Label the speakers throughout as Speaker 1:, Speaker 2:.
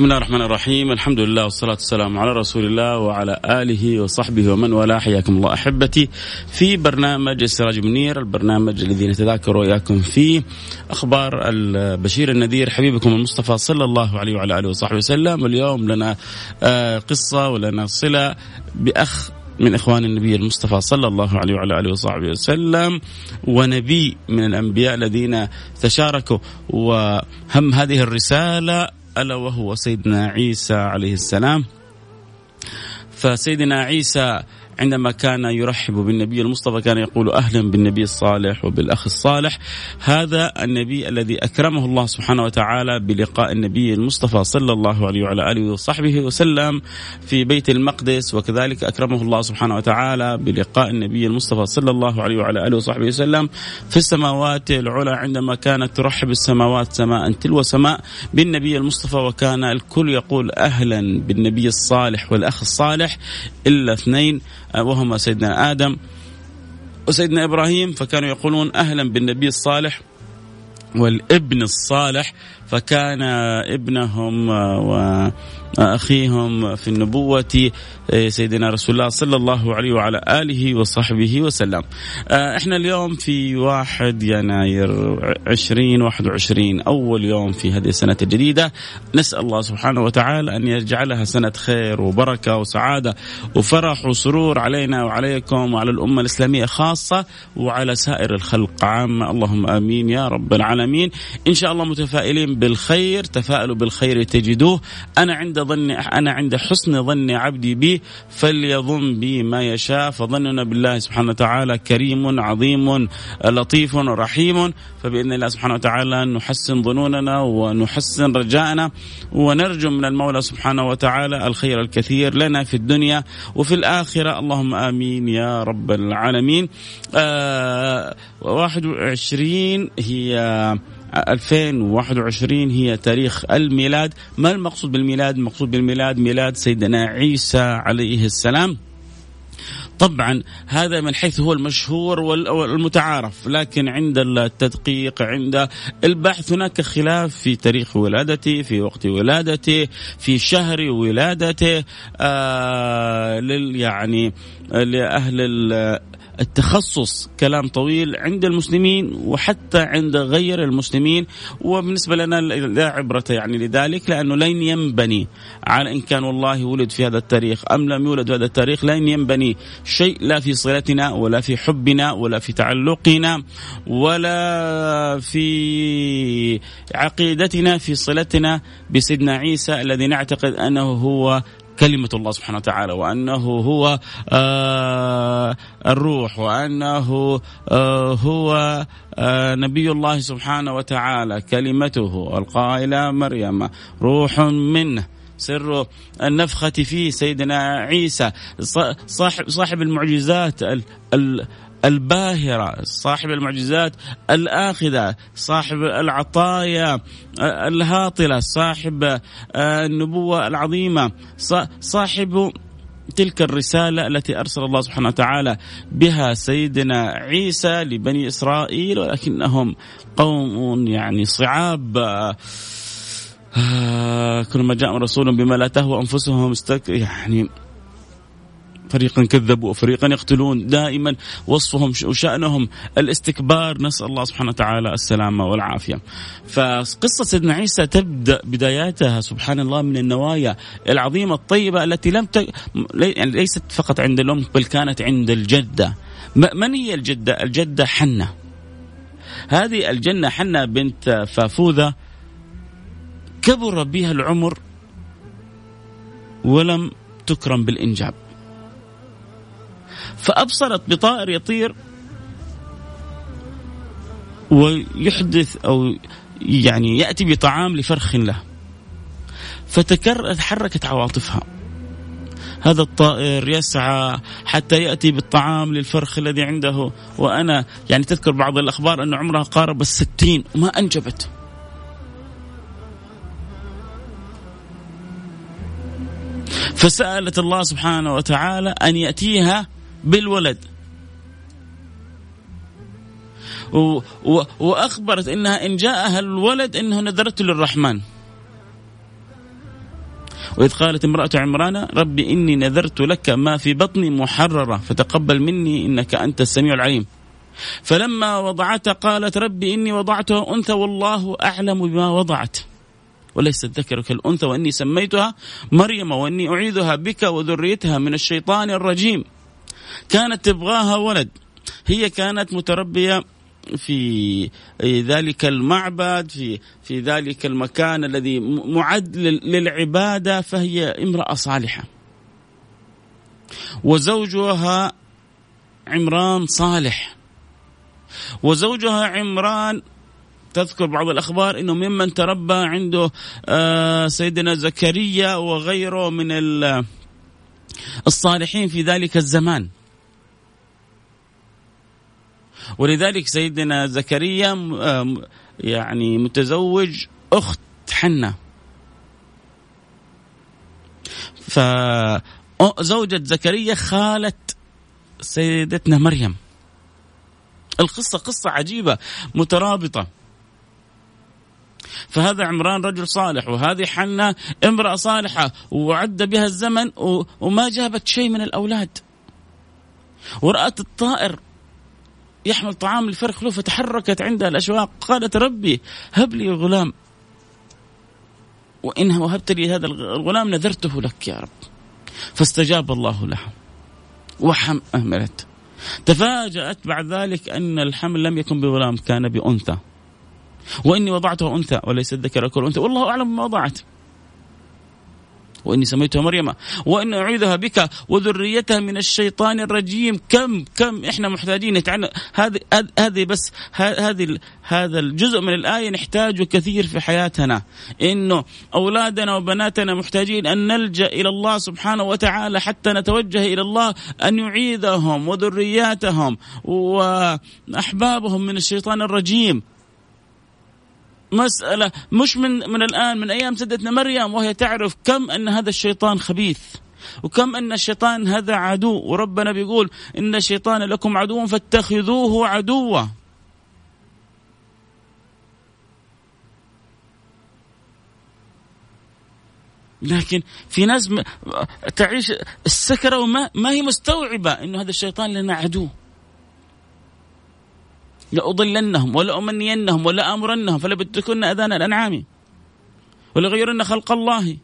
Speaker 1: بسم الله الرحمن الرحيم الحمد لله والصلاة والسلام على رسول الله وعلى آله وصحبه ومن والاه حياكم الله أحبتي في برنامج السراج منير البرنامج الذي نتذاكر وإياكم فيه أخبار البشير النذير حبيبكم المصطفى صلى الله عليه وعلى آله وصحبه وسلم اليوم لنا قصة ولنا صلة بأخ من اخوان النبي المصطفى صلى الله عليه وعلى اله وصحبه وسلم ونبي من الانبياء الذين تشاركوا وهم هذه الرساله ألا وهو سيدنا عيسى عليه السلام. فسيدنا عيسى عندما كان يرحب بالنبي المصطفى كان يقول أهلا بالنبي الصالح وبالأخ الصالح. هذا النبي الذي أكرمه الله سبحانه وتعالى بلقاء النبي المصطفى صلى الله عليه وعلى آله وصحبه وسلم في بيت المقدس وكذلك أكرمه الله سبحانه وتعالى بلقاء النبي المصطفى صلى الله عليه وعلى آله وصحبه وسلم في السماوات العلى عندما كانت ترحب السماوات سماء تلو سماء بالنبي المصطفى وكان الكل يقول أهلا بالنبي الصالح والأخ الصالح إلا اثنين. وهما سيدنا آدم وسيدنا إبراهيم فكانوا يقولون أهلا بالنبي الصالح والابن الصالح فكان ابنهم واخيهم في النبوة سيدنا رسول الله صلى الله عليه وعلى آله وصحبه وسلم. إحنا اليوم في واحد يناير 2021 أول يوم في هذه السنة الجديدة نسأل الله سبحانه وتعالى أن يجعلها سنة خير وبركة وسعادة وفرح وسرور علينا وعليكم وعلى الأمة الإسلامية خاصة وعلى سائر الخلق عامة اللهم آمين يا رب العالمين. إن شاء الله متفائلين بالخير تفاءلوا بالخير تجدوه. أنا عند ظن أنا عند حسن ظن عبدي بي فليظن بي ما يشاء. فظننا بالله سبحانه وتعالى كريم عظيم لطيف رحيم. فبإذن الله سبحانه وتعالى نحسن ظنوننا ونحسن رجاءنا ونرجو من المولى سبحانه وتعالى الخير الكثير لنا في الدنيا وفي الآخرة. اللهم آمين يا رب العالمين. آه 21 هي 2021 هي تاريخ الميلاد. ما المقصود بالميلاد؟ المقصود بالميلاد ميلاد سيدنا عيسى عليه السلام. طبعا هذا من حيث هو المشهور والمتعارف لكن عند التدقيق عند البحث هناك خلاف في تاريخ ولادته في وقت ولادته في شهر ولادته آه يعني لأهل التخصص كلام طويل عند المسلمين وحتى عند غير المسلمين. وبالنسبة لنا لا عبرة يعني لذلك لأنه لن ينبني على إن كان والله ولد في هذا التاريخ أم لم يولد في هذا التاريخ لن ينبني شيء لا في صلتنا ولا في حبنا ولا في تعلقنا ولا في عقيدتنا في صلتنا بسيدنا عيسى الذي نعتقد أنه هو كلمة الله سبحانه وتعالى وأنه هو آه الروح وأنه آه هو آه نبي الله سبحانه وتعالى كلمته القائلة مريم روح منه سر النفخة فيه سيدنا عيسى صاحب صاحب المعجزات الباهرة صاحب المعجزات الآخذة صاحب العطايا الهاطلة صاحب النبوة العظيمة صاحب تلك الرسالة التي أرسل الله سبحانه وتعالى بها سيدنا عيسى لبني إسرائيل ولكنهم قوم يعني صعاب. آه كلما جاء رسول بما لا تهوى أنفسهم استك يعني فريقا كذبوا وفريقا يقتلون. دائما وصفهم وشأنهم الاستكبار. نسأل الله سبحانه وتعالى السلامة والعافية. فقصة سيدنا عيسى تبدأ بداياتها سبحان الله من النوايا العظيمة الطيبة التي لم ت... يعني ليست فقط عند الأم بل كانت عند الجدة. من هي الجدة؟ الجدة حنة. هذه الجنة حنة بنت فافوذة. كبر بها العمر ولم تكرم بالإنجاب. فأبصرت بطائر يطير ويحدث أو يعني يأتي بطعام لفرخ له. فتحركت عواطفها. هذا الطائر يسعى حتى يأتي بالطعام للفرخ الذي عنده. وأنا يعني تذكر بعض الأخبار أن عمرها قارب الستين وما أنجبت. فسألت الله سبحانه وتعالى أن يأتيها بالولد. و و وأخبرت أنها إن جاءها الولد أنه نذرت للرحمن. وإذ قالت امرأة عمران ربي إني نذرت لك ما في بطني محررة فتقبل مني إنك أنت السميع العليم. فلما وضعتها قالت ربي إني وضعتها أنثى والله أعلم بما وضعت. وليس الذكر كالأنثى وإني سميتها مريم وإني أعيذها بك وذريتها من الشيطان الرجيم. كانت تبغاها ولد. هي كانت متربية في ذلك المعبد في في ذلك المكان الذي معد للعبادة فهي امرأة صالحة. وزوجها عمران صالح. وزوجها عمران تذكر بعض الأخبار إنه ممن تربى عنده آه، سيدنا زكريا وغيره من الصالحين في ذلك الزمان. ولذلك سيدنا زكريا آه، يعني متزوج أخت حنة. فزوجة زكريا خالة سيدتنا مريم. القصة قصة عجيبة مترابطة. فهذا عمران رجل صالح وهذه حنة امرأة صالحة وعد بها الزمن وما جابت شيء من الأولاد. ورأت الطائر يحمل طعام الفرخ له فتحركت عندها الأشواق قالت ربي هب لي غلام وإن وهبت لي هذا الغلام نذرته لك يا رب. فاستجاب الله لها وحملت تفاجأت بعد ذلك أن الحمل لم يكن بغلام كان بأنثى. وإني وضعته أنثى وليس الذكر كل أنثى. والله أعلم ما وضعت. وإني سميتها مريم. وإن اعيذها بك وذريتها من الشيطان الرجيم. كم كم إحنا محتاجين نتعلم. هذه هذه بس هذه هذا الجزء من الآية نحتاجه كثير في حياتنا. إنه أولادنا وبناتنا محتاجين أن نلجأ إلى الله سبحانه وتعالى حتى نتوجه إلى الله أن يعيذهم وذرياتهم وأحبابهم من الشيطان الرجيم. مسألة مش من من الآن من أيام سيدتنا مريم وهي تعرف كم أن هذا الشيطان خبيث وكم أن الشيطان هذا عدو. وربنا بيقول إن الشيطان لكم عدو فاتخذوه عدوا. لكن في ناس تعيش السكرة وما ما هي مستوعبة إنه هذا الشيطان لنا عدو. لأضلنهم ولأمنينهم ولآمرنهم فلبتكن أذان الأنعام ولغيرن خلق الله.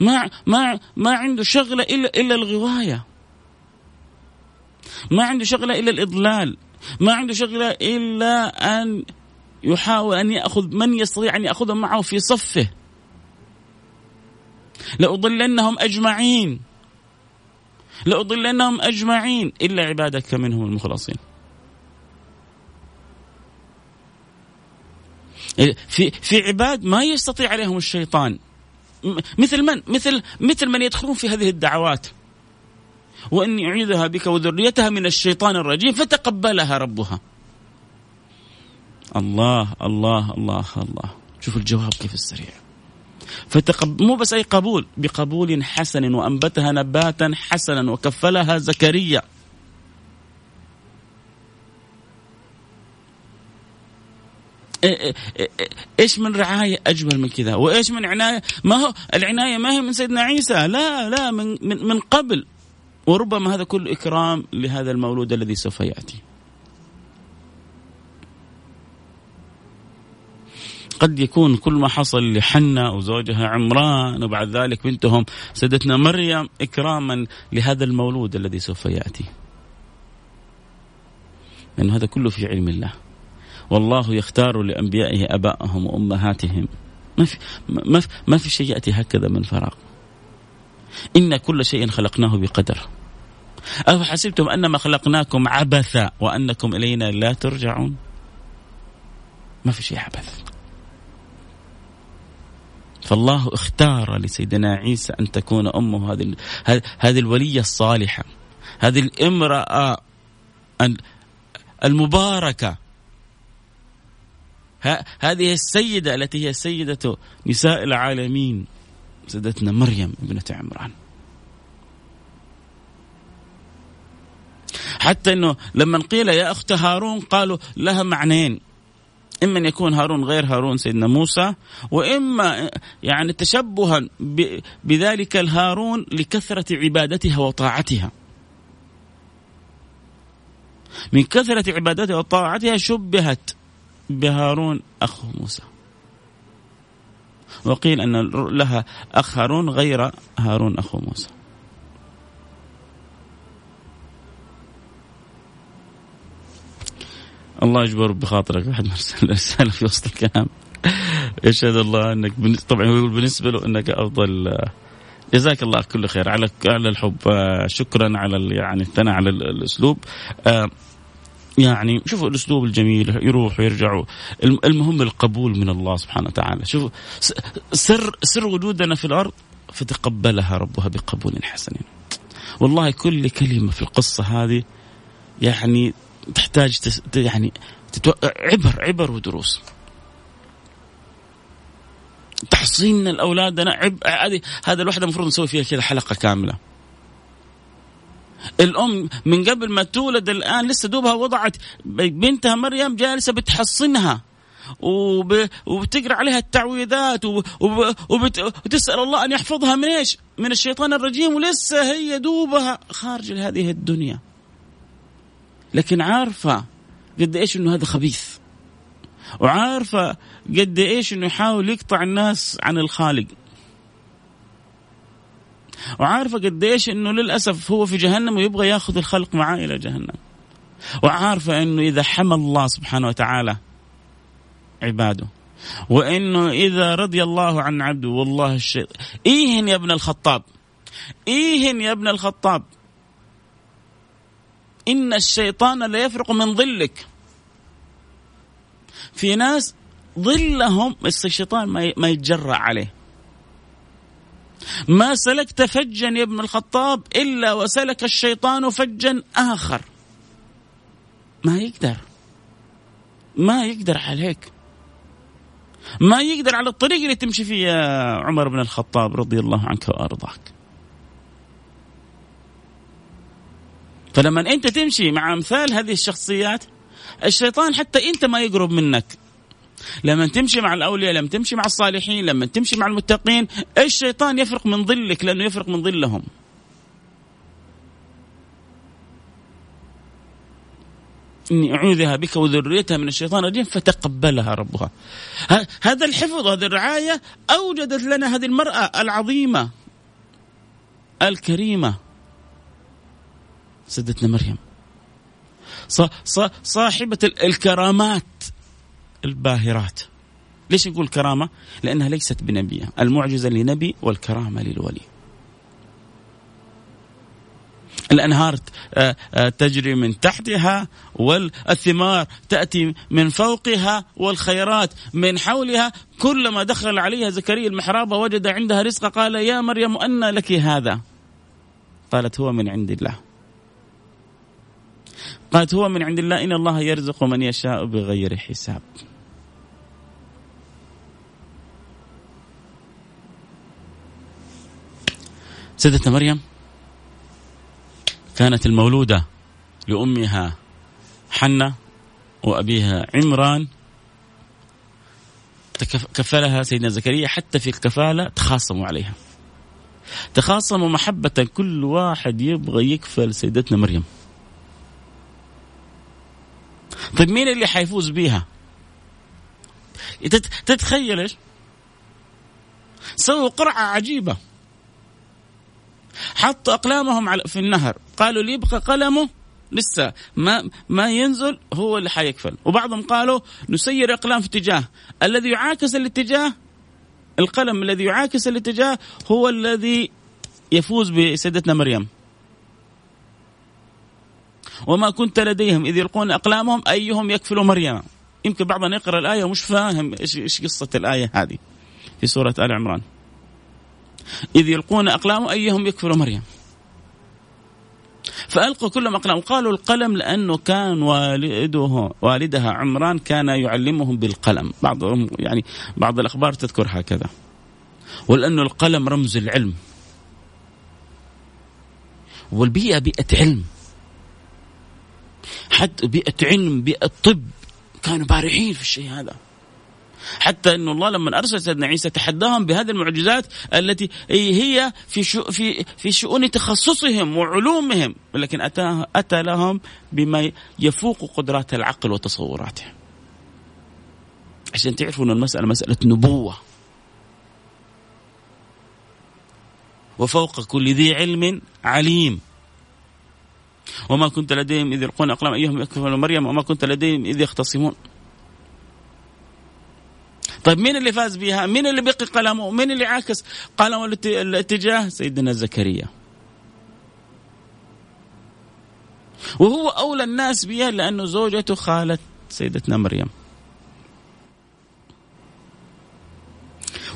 Speaker 1: ما ما ما عنده شغله الا إلا الغواية. ما عنده شغله إلا الإضلال. ما عنده شغله إلا أن يحاول أن يأخذ من يستطيع أن ياخذهم معه في صفه. لأضلنهم أجمعين. لأضلنهم أجمعين إلا عبادك منهم المخلصين. في في عباد ما يستطيع عليهم الشيطان. مثل من؟ مثل مثل من يدخلون في هذه الدعوات. وإني أعيذها بك وذريتها من الشيطان الرجيم فتقبلها ربها. الله الله الله الله. شوف الجواب كيف السريع. فتقب... مو بس أي قبول بقبول حسن وأنبتها نباتا حسنا وكفلها زكريا. إيش من رعاية أجمل من كذا؟ وإيش من عناية؟ ما هو العناية ما هي من سيدنا عيسى لا لا من من, من قبل. وربما هذا كله إكرام لهذا المولود الذي سوف يأتي. قد يكون كل ما حصل لحنة وزوجها عمران وبعد ذلك بنتهم سيدتنا مريم إكراما لهذا المولود الذي سوف يأتي. لأن هذا كله في علم الله. والله يختار لأنبيائه أبائهم وأمهاتهم. ما في, ما في, ما في شيء يأتي هكذا من فراغ. إن كل شيء خلقناه بقدر. أفحسبتم أنما خلقناكم عبثا وأنكم إلينا لا ترجعون؟ ما في شيء عبث. فالله اختار لسيدنا عيسى أن تكون أمه هذه هذه الولية الصالحة. هذه الامرأة المباركة. هذه السيدة التي هي سيدة نساء العالمين سيدتنا مريم ابنة عمران. حتى إنه لما قيل يا أخت هارون قالوا لها معنيين. إما أن يكون هارون غير هارون سيدنا موسى وإما يعني تشبها بذلك الهارون لكثرة عبادتها وطاعتها. من كثرة عبادتها وطاعتها شبهت بهارون اخو موسى. وقيل أن لها أخ هارون غير هارون اخو موسى. الله يجبر بخاطرك واحد مرسل رساله في وسط الكلام. يشهد الله أنك طبعا يقول بالنسبة له أنك أفضل جزاك الله كل خير. على على الحب شكرا على يعني الثناء على الأسلوب. يعني شوفوا الأسلوب الجميل يروح ويرجع. المهم القبول من الله سبحانه وتعالى. شوفوا سر سر وجودنا في الأرض فتقبلها ربها بقبول حسن. والله كل كلمة في القصة هذه يعني تحتاج تس... يعني تتو... عبر عبر ودروس تحصين الاولاد أنا عب هذه هذا الوحدة المفروض نسوي فيها كذا حلقة كاملة الأم من قبل ما تولد الآن لسه دوبها وضعت بنتها مريم جالسة بتحصنها وب... وبتقرأ عليها التعويذات وب... وب... وبت... وتسأل الله أن يحفظها من إيش؟ من الشيطان الرجيم ولسه هي دوبها خارج هذه الدنيا. لكن عارفة قد إيش إنه هذا خبيث. وعارفة قد إيش إنه يحاول يقطع الناس عن الخالق. وعارفة قد إيش إنه للأسف هو في جهنم ويبغى ياخذ الخلق معاه إلى جهنم. وعارفة إنه إذا حمى الله سبحانه وتعالى عباده وإنه إذا رضي الله عن عبده والله الشيء إيهن يا ابن الخطاب. إيهن يا ابن الخطاب. إن الشيطان لا يفرق من ظلك. في ناس ظلهم بس الشيطان ما يتجرأ عليه. ما سلكت فجا يا ابن الخطاب إلا وسلك الشيطان فجا آخر. ما يقدر. ما يقدر عليك. ما يقدر على الطريق اللي تمشي فيه يا عمر بن الخطاب رضي الله عنك وأرضاك. فلما انت تمشي مع امثال هذه الشخصيات الشيطان حتى انت ما يقرب منك. لما تمشي مع الأولياء لما تمشي مع الصالحين لما تمشي مع المتقين الشيطان يفرق من ظلك لأنه يفرق من ظلهم. إني أعوذها بك وذريتها من الشيطان الرجيم فتقبلها ربها. هذا الحفظ وهذه الرعاية أوجدت لنا هذه المرأة العظيمة الكريمة. سيدتنا مريم. صاحبة الكرامات الباهرات. ليش نقول كرامة؟ لأنها ليست بنبية. المعجزة لنبي والكرامة للولي. الأنهار تجري من تحتها والثمار تأتي من فوقها والخيرات من حولها. كلما دخل عليها زكريا المحراب وجد عندها رزق قال يا مريم أن لك هذا. قالت هو من عند الله. قالت هو من عند الله إن الله يرزق من يشاء بغير حساب. سيدتنا مريم كانت المولودة لأمها حنة وأبيها عمران. كفلها سيدنا زكريا حتى في الكفالة تخاصموا عليها. تخاصموا محبة كل واحد يبغى يكفل سيدتنا مريم. طيب مين اللي حيفوز بيها؟ تتخيل إيش؟ سووا قرعة عجيبة. حطوا أقلامهم في النهر. قالوا اللي يبقى قلمه لسه ما ما ينزل هو اللي حيكفل وبعضهم قالوا نسير أقلام في اتجاه. الذي يعاكس الاتجاه القلم الذي يعاكس الاتجاه هو الذي يفوز بسيدتنا مريم. وما كنت لديهم إذ يلقون أقلامهم أيهم يكفل مريم؟ يمكن بعضنا يقرأ الآية ومش فاهم إيش قصة الآية هذه في سورة آل عمران. إذ يلقون أقلامهم أيهم يكفل مريم؟ فألقوا كلهم أقلام قالوا القلم لأنه كان والده والدها عمران كان يعلمهم بالقلم. بعضهم يعني بعض الأخبار تذكر هكذا. ولأنه القلم رمز العلم. والبيئة بيئة علم. حتى بيئة علم بيئة طب كانوا بارعين في الشيء هذا حتى إنه الله لما أرسل سيدنا عيسى تحداهم بهذه المعجزات التي هي في في في شؤون تخصصهم وعلومهم ولكن أتى أتى لهم بما يفوق قدرات العقل وتصوراته. عشان تعرفوا ان المسألة مسألة نبوة. وفوق كل ذي علم عليم. وما كنت لديهم إذ يلقون أقلام. أيهم يكفر مريم وما كنت لديهم إذ يختصمون. طيب مين اللي فاز بها؟ مين اللي بقي قلمه؟ مين اللي عاكس قلمه الاتجاه؟ سيدنا زكريا. وهو أولى الناس بها لأنه زوجته خالة سيدتنا مريم.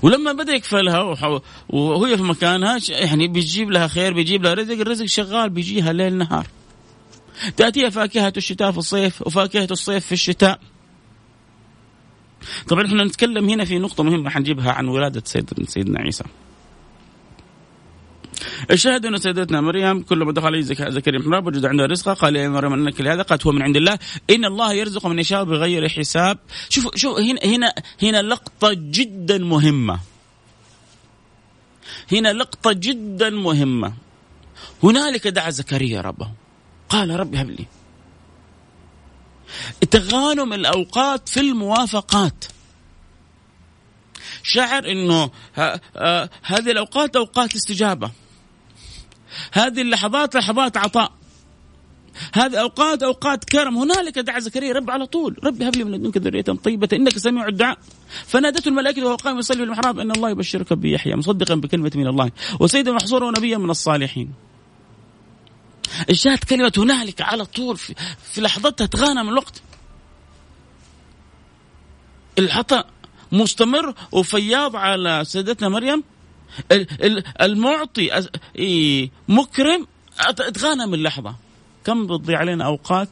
Speaker 1: ولما بدأ يكفلها وهي في مكانها يعني بيجيب لها خير بيجيب لها رزق الرزق شغال بيجيها ليل نهار. تأتيها فاكهة الشتاء في الصيف وفاكهة الصيف في الشتاء. طبعا إحنا نتكلم هنا في نقطة مهمة حنجيبها عن ولادة سيدنا, سيدنا عيسى. الشاهد أن سيدتنا مريم كلما دخل عليه زكريا محراب وجد عندها رزقا قال يا مريم إنك لهذا قالت هو من عند الله. إن الله يرزق من يشاء بغير حساب. شوف شوف هنا هنا هنا لقطة جدا مهمة. هنا لقطة جدا مهمة. هنالك دعا زكريا ربه. قال ربي هب لي. تغانم الأوقات في الموافقات. شعر إنه هذه الأوقات أوقات استجابة. هذه اللحظات لحظات عطاء. هذه أوقات أوقات كرم. هنالك دعا زكريا رب على طول. رب هب لي من لدنك ذرية طيبة. إنك سميع الدعاء. فنادته الملائكة وهو قائم يصلي في المحراب إن الله يبشرك بيحيى مصدقا بكلمة من الله. وسيدا محصورا ونبيا من الصالحين. الشاهد كلمة هنالك على طول في, في لحظتها تغانم الوقت. العطاء مستمر وفياض على سيدتنا مريم. المعطي مكرم. تغانموا اللحظة. كم بتضيع علينا أوقات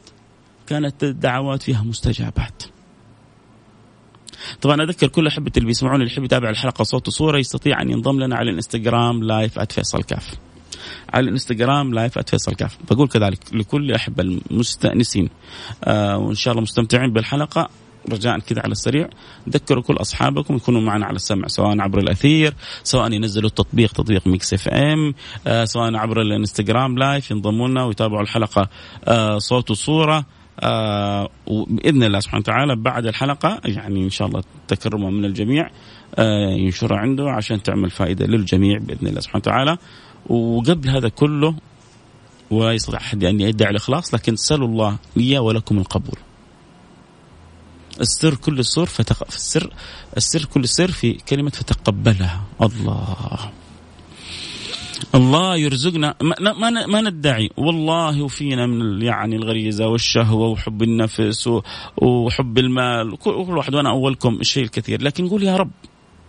Speaker 1: كانت الدعوات فيها مستجابات. طبعا أذكر كل احبتي اللي بيسمعوني اللي يحب يتابع الحلقة صوت وصورة يستطيع أن ينضم لنا على الإنستغرام live @فيصل كاف. على الانستغرام live @فيصل كاف. بقول كذلك لكل أحبتي مستأنسين آه وإن شاء الله مستمتعين بالحلقة. رجاء كذا على السريع. ذكروا كل أصحابكم يكونوا معنا على السمع سواء عبر الأثير سواء ينزلوا التطبيق تطبيق Mix FM آه سواء عبر الانستغرام live ينضموا لنا ويتابعوا الحلقة آه صوت وصورة آه وبإذن الله سبحانه وتعالى بعد الحلقة يعني إن شاء الله تكرما من الجميع آه ينشرها عنده عشان تعمل فائدة للجميع بإذن الله سبحانه وتعالى. وقبل هذا كله لا يستطيع أحد أن يدعي الإخلاص لكن سلوا الله لي ولكم القبول. السر كل السر فتق... السر السر كل السر في كلمة فتقبلها. الله. الله يرزقنا. ما ما, ما ندعي. والله وفينا من يعني الغريزة والشهوة وحب النفس وحب المال. كل واحد وأنا أولكم الشيء الكثير. لكن نقول يا رب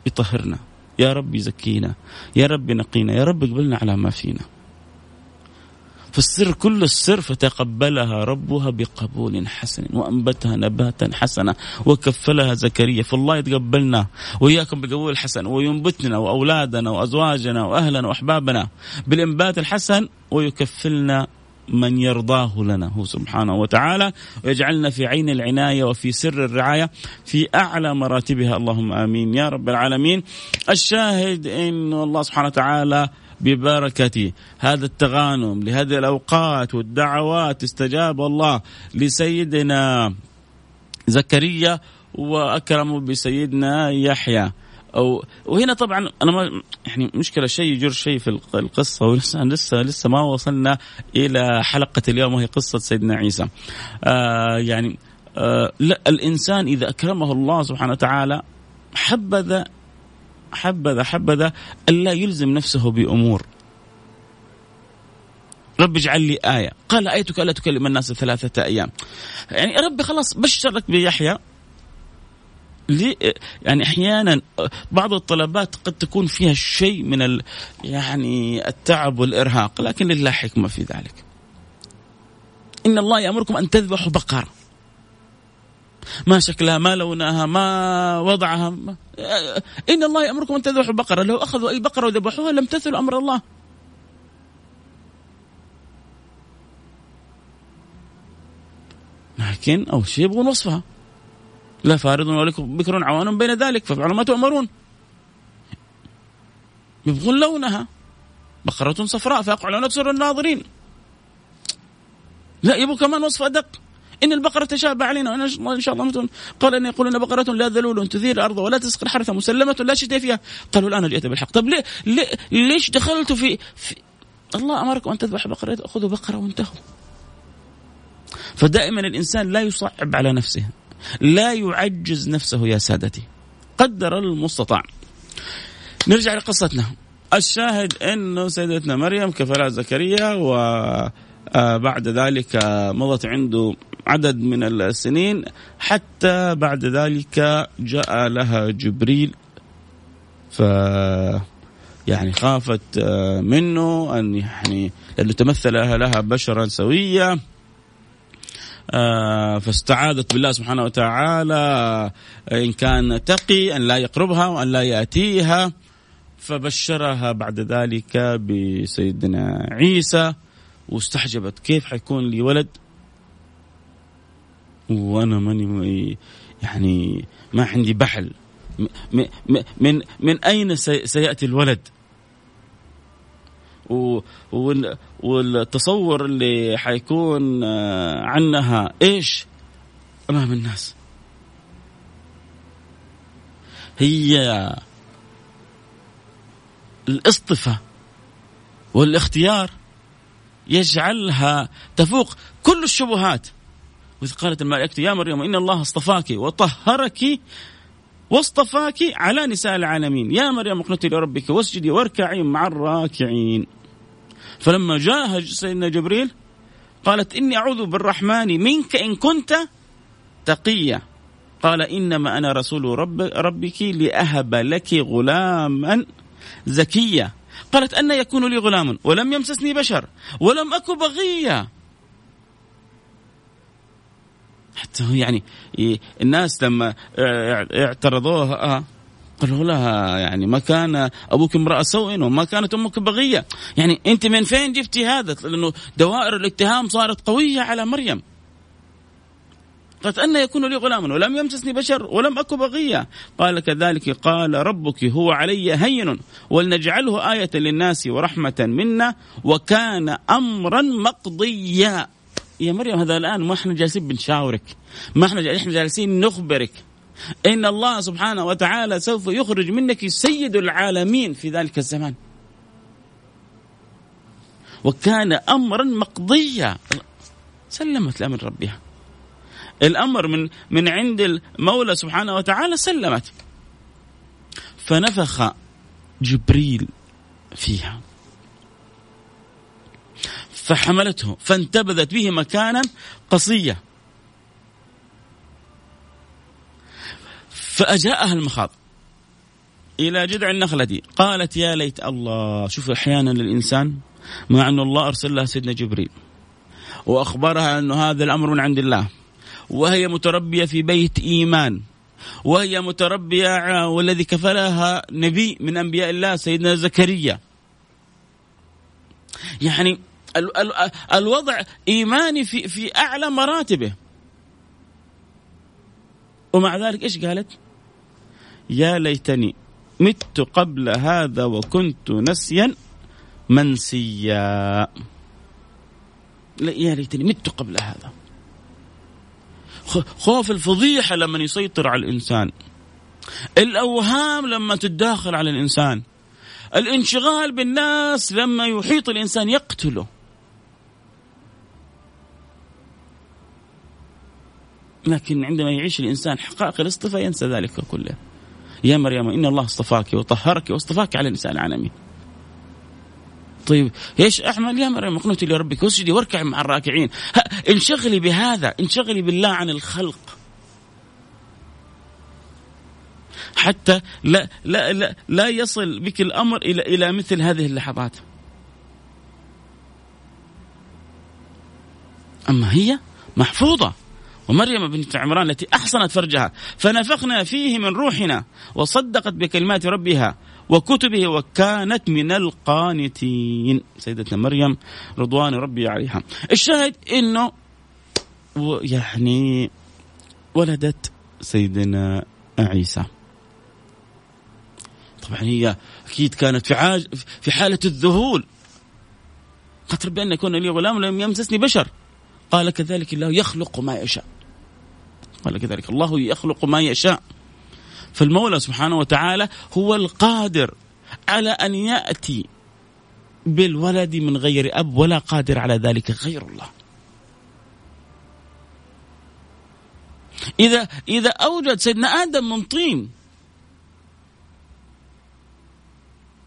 Speaker 1: يطهرنا. يا رب يزكينا يا رب ينقينا يا رب يقبلنا على ما فينا. فالسر كل السر فتقبلها ربها بقبول حسن وأنبتها نباتا حسنا وكفلها زكريا فالله يتقبلنا وإياكم بقبول حسن وينبتنا وأولادنا وأزواجنا وأهلنا وأحبابنا بالإنبات الحسن ويكفلنا من يرضاه لنا هو سبحانه وتعالى. ويجعلنا في عين العناية وفي سر الرعاية في أعلى مراتبها. اللهم آمين. يا رب العالمين. الشاهد أن الله سبحانه وتعالى ببركة هذا التغانم لهذه الأوقات والدعوات استجاب الله لسيدنا زكريا وأكرمه بسيدنا يحيى. أو وهنا طبعا أنا ما يعني مشكلة شيء يجر شيء في القصة ولسه لسه لسه ما وصلنا إلى حلقة اليوم وهي قصة سيدنا عيسى. آه يعني آه لا الإنسان إذا أكرمه الله سبحانه وتعالى حبذا حبذا حبذا ألا يلزم نفسه بأمور. رب اجعل لي آية. قال آيتك ألا تكلم الناس ثلاثة أيام؟ يعني ربي خلاص بشرك بيحيى. يعني أحيانا بعض الطلبات قد تكون فيها شيء من ال يعني التعب والإرهاق لكن لله حكمة في ذلك. إن الله يأمركم أن تذبحوا بقرة. ما شكلها ما لونها ما وضعها ما إن الله يأمركم أن تذبحوا بقرة لو أخذوا أي بقرة وذبحوها لم تثل أمر الله لكن أول شيء يبغون وصفها لا فارض ولكم بكر عوان بين ذلك فافعلوا ما تؤمرون. يبغون لونها. بقرة صفراء فيقع لون أكثر الناظرين. لا يبغوا كمان وصف أدق. إن البقرة تشابه علينا وإن شاء الله مثل قال أن يقولون بقرة لا ذلول تثير الأرض ولا تسقي الحرث مسلمة لا شتاء فيها. قالوا الآن جئت بالحق. طب ليه, ليه ليش دخلت في, في الله أمركم أن تذبح بقرة خذوا بقرة وانتهوا. فدائما الإنسان لا يصعب على نفسه. لا يعجز نفسه يا سادتي. قدر المستطاع. نرجع لقصتنا. الشاهد إنه سيدتنا مريم كفلها زكريا و آه، بعد ذلك مضت عنده عدد من السنين حتى بعد ذلك جاء لها جبريل. ف يعني خافت آه، منه أن يعني لأنه تمثل لها بشرا سويا. فاستعاذت بالله سبحانه وتعالى إن كان تقي أن لا يقربها وأن لا يأتيها فبشرها بعد ذلك بسيدنا عيسى واستحجبت كيف حيكون لي ولد وأنا ماني يعني ما عندي بحل من من أين سيأتي الولد؟ والتصور اللي حيكون آه، عنها إيش؟ أمام الناس. هي الاصطفاء والاختيار يجعلها تفوق كل الشبهات وإذ قالت الملائكة يا مريم إن الله اصطفاك وطهرك واصطفاك على نساء العالمين يا مريم اقنتي لربك واسجدي واركعي مع الراكعين فلما جاء سيدنا جبريل قالت إني أعوذ بالرحمن منك إن كنت تقيا. قال إنما أنا رسول رب ربك لأهب لك غلاما زكيا. قالت أن يكون لي غلام ولم يمسسني بشر ولم أك بغيا. حتى يعني الناس لما اعترضوها قالوا لها يعني ما كان أبوك امرأة سوء وما كانت أمك بغية، يعني أنت من فين جبتي هذا؟ لأنه دوائر الاتهام صارت قوية على مريم. قالت أن يكون لي غلام ولم يمسسني بشر ولم أك بغيا قال كذلك قال ربك هو علي هين. ولنجعله آية للناس ورحمة منا وكان أمرا مقضيا. يا مريم هذا الآن ما إحنا جالسين بنشاورك. ما إحنا إحنا جالسين نخبرك. إن الله سبحانه وتعالى سوف يخرج منك سيد العالمين في ذلك الزمان. وكان أمرا مقضيا. سلمت لأمر ربها. الأمر من من عند المولى سبحانه وتعالى سلمت. فنفخ جبريل فيها. فحملته فانتبذت به مكانا قصيا. فأجاءها المخاض إلى جذع النخلة قالت يا ليت الله. شوف أحيانا الإنسان مع أن الله أرسل لها سيدنا جبريل وأخبرها أن هذا الأمر من عند الله. وهي متربية في بيت إيمان. وهي متربية والذي كفلها نبي من أنبياء الله سيدنا زكريا. يعني ال ال الوضع إيماني في, في أعلى مراتبه. ومع ذلك إيش قالت؟ يا ليتني مت قبل هذا وكنت نسيا منسيا. يا ليتني مت قبل هذا. خوف الفضيحة لما يسيطر على الإنسان. الأوهام لما تتداخل على الإنسان. الانشغال بالناس لما يحيط الإنسان يقتله. لكن عندما يعيش الإنسان حقائق الاصطفاء ينسى ذلك كله. يا مريم إن الله اصطفاك وطهرك واصطفاك على نساء العالمين. طيب إيش أعمل يا مريم؟ اقنتي لربك واسجدي واركعي مع الراكعين. انشغلي بهذا انشغلي بالله عن الخلق. حتى لا لا لا, لا يصل بك الأمر إلى إلى مثل هذه اللحظات. أما هي محفوظة. ومريم بنت عمران التي أحصنت فرجها فنفخنا فيه من روحنا وصدقت بكلمات ربها وكتبه وكانت من القانتين. سيدتنا مريم رضوان ربي عليها. الشاهد إنه يعني ولدت سيدنا عيسى. طبعا هي أكيد كانت في عاج في حالة الذهول. قالت ربي ان يكون لي غلام لم يمسسني بشر. قال كذلك الله يخلق ما يشاء. قال كذلك الله يخلق ما يشاء فالمولى سبحانه وتعالى هو القادر على أن يأتي بالولد من غير أب ولا قادر على ذلك غير الله. إذا إذا أوجد سيدنا آدم من طين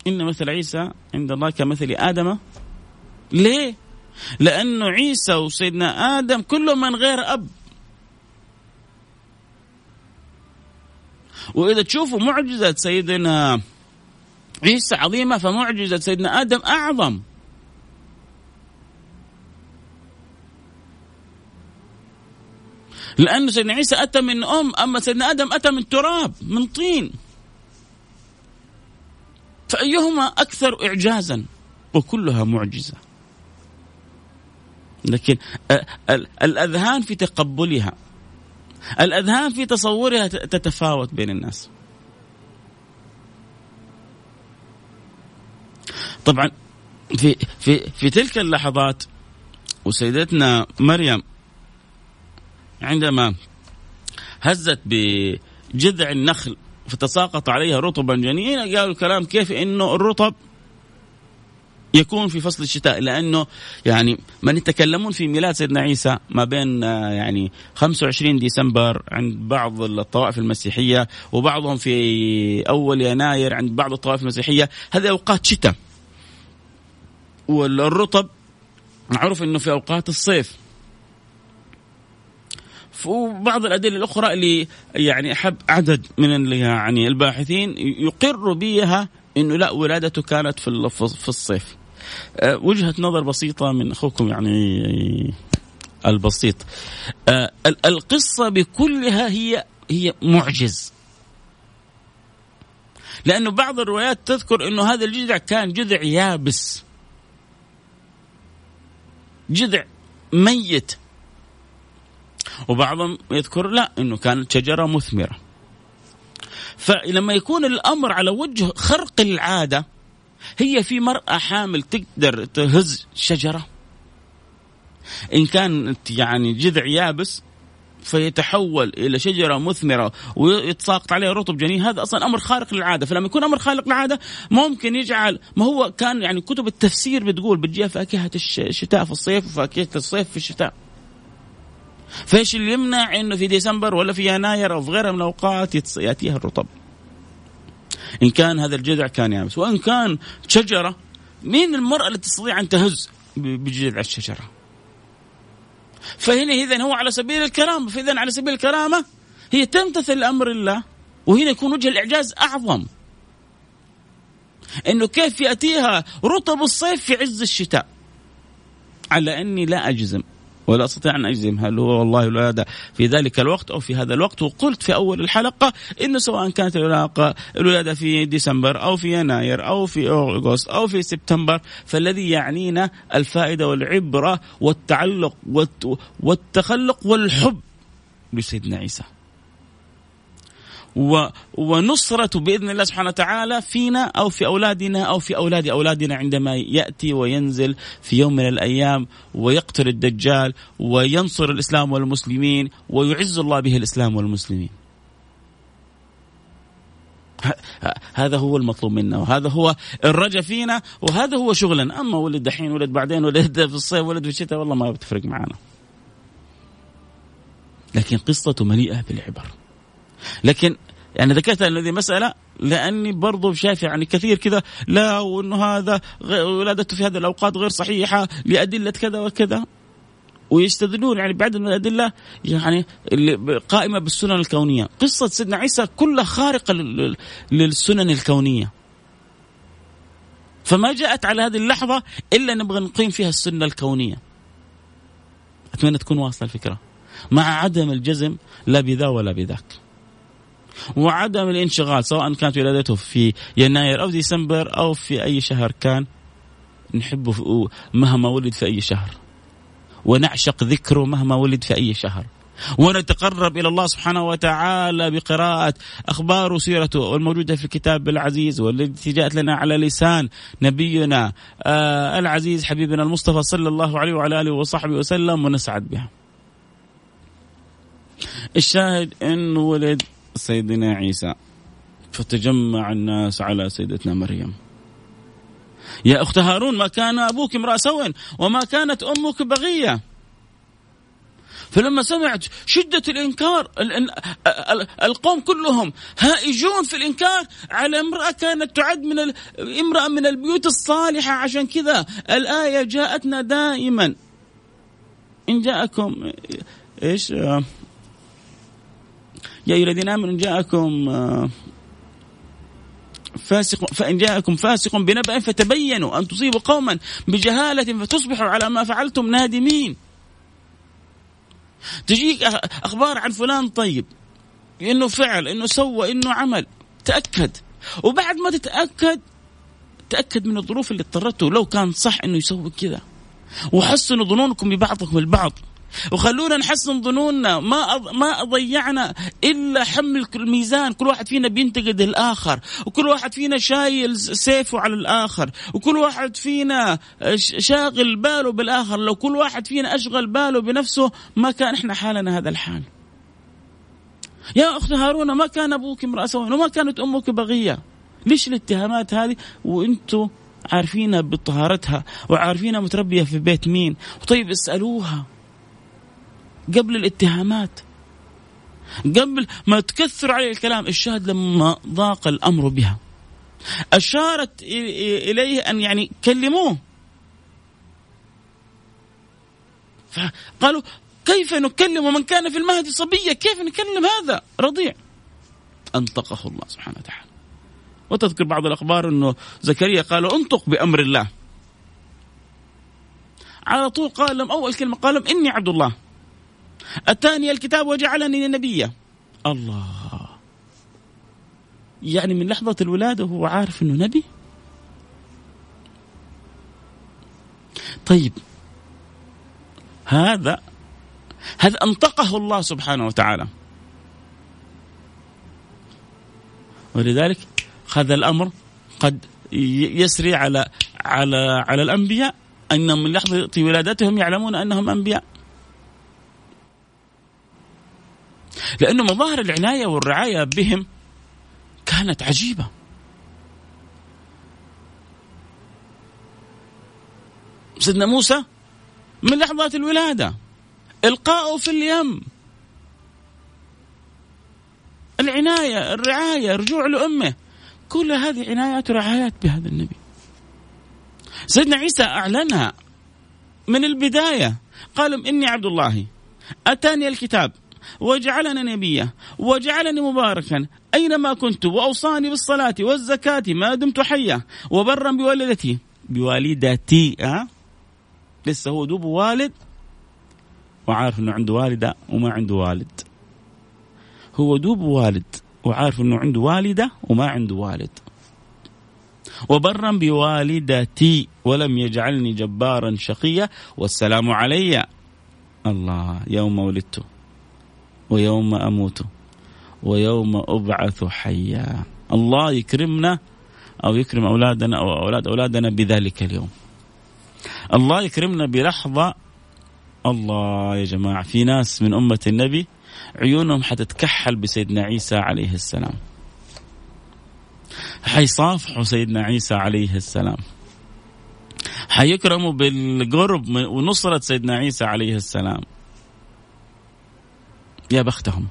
Speaker 1: إن مثل عيسى عند الله كمثل آدم ليه؟ لأنه عيسى وسيدنا آدم كلهم من غير أب وإذا تشوفوا معجزة سيدنا عيسى عظيمة فمعجزة سيدنا آدم أعظم. لأن سيدنا عيسى أتى من أم أما سيدنا آدم أتى من تراب من طين. فأيهما أكثر إعجازا؟ وكلها معجزة. لكن الأذهان في تقبلها. الأذهان في تصورها تتفاوت بين الناس. طبعا في في في تلك اللحظات وسيدتنا مريم عندما هزت بجذع النخل فتساقط عليها رطبا جنينا قالوا الكلام كيف إنه الرطب يكون في فصل الشتاء لأنه يعني من يتكلمون في ميلاد سيدنا عيسى ما بين آه، يعني 25 ديسمبر عند بعض الطوائف المسيحية وبعضهم في أول يناير عند بعض الطوائف المسيحية. هذه أوقات شتاء. والرطب معروف إنه في أوقات الصيف. وبعض الأدلة الأخرى اللي يعني أحب عدد من يعني الباحثين يقر بها إنه لا ولادته كانت في الصيف. وجهة نظر بسيطة من أخوكم يعني البسيط. آه، القصة بكلها هي هي معجز. لأنه بعض الروايات تذكر إنه هذا الجذع كان جذع يابس. جذع ميت. وبعضهم يذكر لا إنه كانت شجرة مثمرة. فلما يكون الأمر على وجه خرق العادة هي في مرأة حامل تقدر تهز شجرة. إن كانت يعني جذع يابس فيتحول إلى شجرة مثمرة ويتساقط عليها رطب جنين هذا أصلا أمر خارق للعادة. فلما يكون أمر خارق للعادة ممكن يجعل ما هو كان يعني كتب التفسير بتقول بتجيها فاكهة الشتاء في الصيف وفاكهة الصيف في الشتاء. فايش اللي يمنع إنه في ديسمبر ولا في يناير أو في غيرها من الأوقات يأتيها الرطب؟ إن كان هذا الجذع كان يابس. وإن كان شجرة مين المرأة اللي تستطيع أن تهز بجذع الشجرة؟ فهنا اذا هو على سبيل الكرامة. فاذا على سبيل الكرامة هي تمتثل أمر الله وهنا يكون وجه الإعجاز أعظم. إنه كيف يأتيها رطب الصيف في عز الشتاء؟ على أني لا أجزم. ولا أستطيع أن أجزم هل هو والله الولاده في ذلك الوقت أو في هذا الوقت وقلت في أول الحلقة إنه سواء كانت الولاده في ديسمبر أو في يناير أو في أغسطس أو في سبتمبر فالذي يعنينا الفائدة والعبرة والتعلق والتخلق والحب لسيدنا عيسى. و ونصرة بإذن الله سبحانه وتعالى فينا أو في أولادنا أو في أولاد أولادنا عندما يأتي وينزل في يوم من الأيام ويقتل الدجال وينصر الإسلام والمسلمين ويعز الله به الإسلام والمسلمين. هذا هو المطلوب منا وهذا هو الرجا فينا وهذا هو شغلنا. أما ولد دحين ولد بعدين ولد في الصيف ولد في الشتاء والله ما بتفرق معنا. لكن قصته مليئة بالعبر. لكن يعني ذكرت هذه مسألة لأني برضو شايف يعني كثير كذا لا وأنه هذا ولادته في هذه الأوقات غير صحيحة لأدلة كذا وكذا. ويستدلون يعني بعد من الأدلة يعني قائمة بالسنن الكونية. قصة سيدنا عيسى كلها خارقة للسنن الكونية. فما جاءت على هذه اللحظة إلا نبغى نقيم فيها السنة الكونية. أتمنى تكون واصلة الفكرة. مع عدم الجزم لا بذا ولا بذاك. وعدم الانشغال سواء كانت ولادته في يناير أو ديسمبر أو في أي شهر كان نحبه مهما ولد في أي شهر ونعشق ذكره مهما ولد في أي شهر ونتقرب إلى الله سبحانه وتعالى بقراءة أخبار وسيرته الموجودة في الكتاب العزيز والتي جاءت لنا على لسان نبينا آه العزيز حبيبنا المصطفى صلى الله عليه وعلى آله وصحبه وسلم ونسعد بها. الشاهد انه ولد سيدنا عيسى. فتجمع الناس على سيدتنا مريم. يا أخت هارون ما كان أبوك امرأ سوء وما كانت أمك بغية. فلما سمعت شدة الإنكار القوم كلهم هائجون في الإنكار على امرأة كانت تعد من امرأة من البيوت الصالحة. عشان كذا الآية جاءتنا دائما. إن جاءكم إيش؟ يا أيها الذين آمنوا إن جاءكم آه، فاسق فإن جاءكم فاسق بنبأ فتبينوا أن تصيبوا قوما بجهالة فتصبحوا على ما فعلتم نادمين. تجيك أخبار عن فلان طيب إنه فعل إنه سوى إنه عمل. تأكد. وبعد ما تتأكد تأكد من الظروف اللي اضطرته لو كان صح إنه يسوي كذا. وحسنوا ظنونكم ببعضكم البعض. وخلونا نحسن ظنوننا. ما ما ضيعنا إلا حمل الميزان. كل واحد فينا بينتقد الآخر وكل واحد فينا شايل سيفه على الآخر وكل واحد فينا شاغل باله بالآخر. لو كل واحد فينا أشغل باله بنفسه ما كان إحنا حالنا هذا الحال. يا أخت هارون ما كان أبوك امرأ سوء وما كانت أمك بغية. ليش الاتهامات هذه؟ وأنتم عارفينها بطهارتها وعارفينها متربية في بيت مين. طيب اسألوها. قبل الاتهامات قبل ما تكثر عليه الكلام الشاهد لما ضاق الأمر بها. أشارت إليه أن يعني كلموه. فقالوا كيف نكلم من كان في المهد صبيا؟ كيف نكلم هذا رضيع؟ أنطقه الله سبحانه وتعالى. وتذكر بعض الأخبار إنه زكريا قال انطق بأمر الله. على طول قال لهم أول كلمة قال لهم إني عبد الله. أتاني الكتاب وجعلني نبيا. الله. يعني من لحظة الولادة هو عارف أنه نبي؟ طيب. هذا هذا أنطقه الله سبحانه وتعالى. ولذلك هذا الأمر قد يسري على على على الأنبياء أنهم من لحظة ولادتهم يعلمون أنهم أنبياء. لأنه مظاهر العناية والرعاية بهم كانت عجيبة. سيدنا موسى من لحظات الولادة إلقاؤه في اليم. العناية الرعاية رجوع لأمه كل هذه عنايات ورعايات بهذا النبي. سيدنا عيسى أعلنها من البداية قال إني عبد الله أتاني الكتاب. وجعلنا نبيا وجعلني مباركا أينما كنت وأوصاني بالصلاة والزكاة ما دمت حيا وبرا بوالدتي. بوالدتي ها؟ لسه هو دوب والد وعارف إنه عنده والدة وما عنده والد. هو دوب والد وعارف إنه عنده والدة وما عنده والد. وبرا بوالدتي ولم يجعلني جبارا شقيا والسلام علي. الله يوم ولدت. ويوم أموت ويوم أبعث حيا. الله يكرمنا أو يكرم أولادنا أو أولاد أولادنا بذلك اليوم. الله يكرمنا بلحظة. الله يا جماعة في ناس من أمة النبي عيونهم حتتكحل بسيدنا عيسى عليه السلام. حيصافحوا سيدنا عيسى عليه السلام. حيكرموا بالقرب ونصرة سيدنا عيسى عليه السلام. يا بختهم.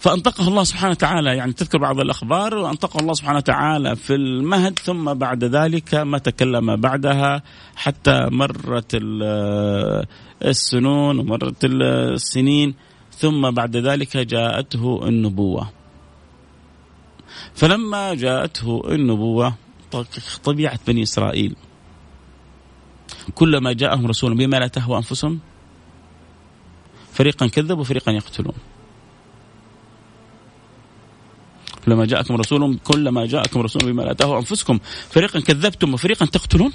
Speaker 1: فأنطقه الله سبحانه وتعالى يعني تذكر بعض الأخبار وأنطقه الله سبحانه وتعالى في المهد ثم بعد ذلك ما تكلم بعدها حتى مرت السنون ومرت السنين ثم بعد ذلك جاءته النبوة. فلما جاءته النبوة طبيعة بني إسرائيل. كلما جاءهم رسول بما لا تهوى أنفسهم فريقا كذبوا وفريقا يقتلون. لما جاءكم رسول كلما جاءكم رسول بما تهوى أنفسكم فريقا كذبتم وفريقا تقتلون؟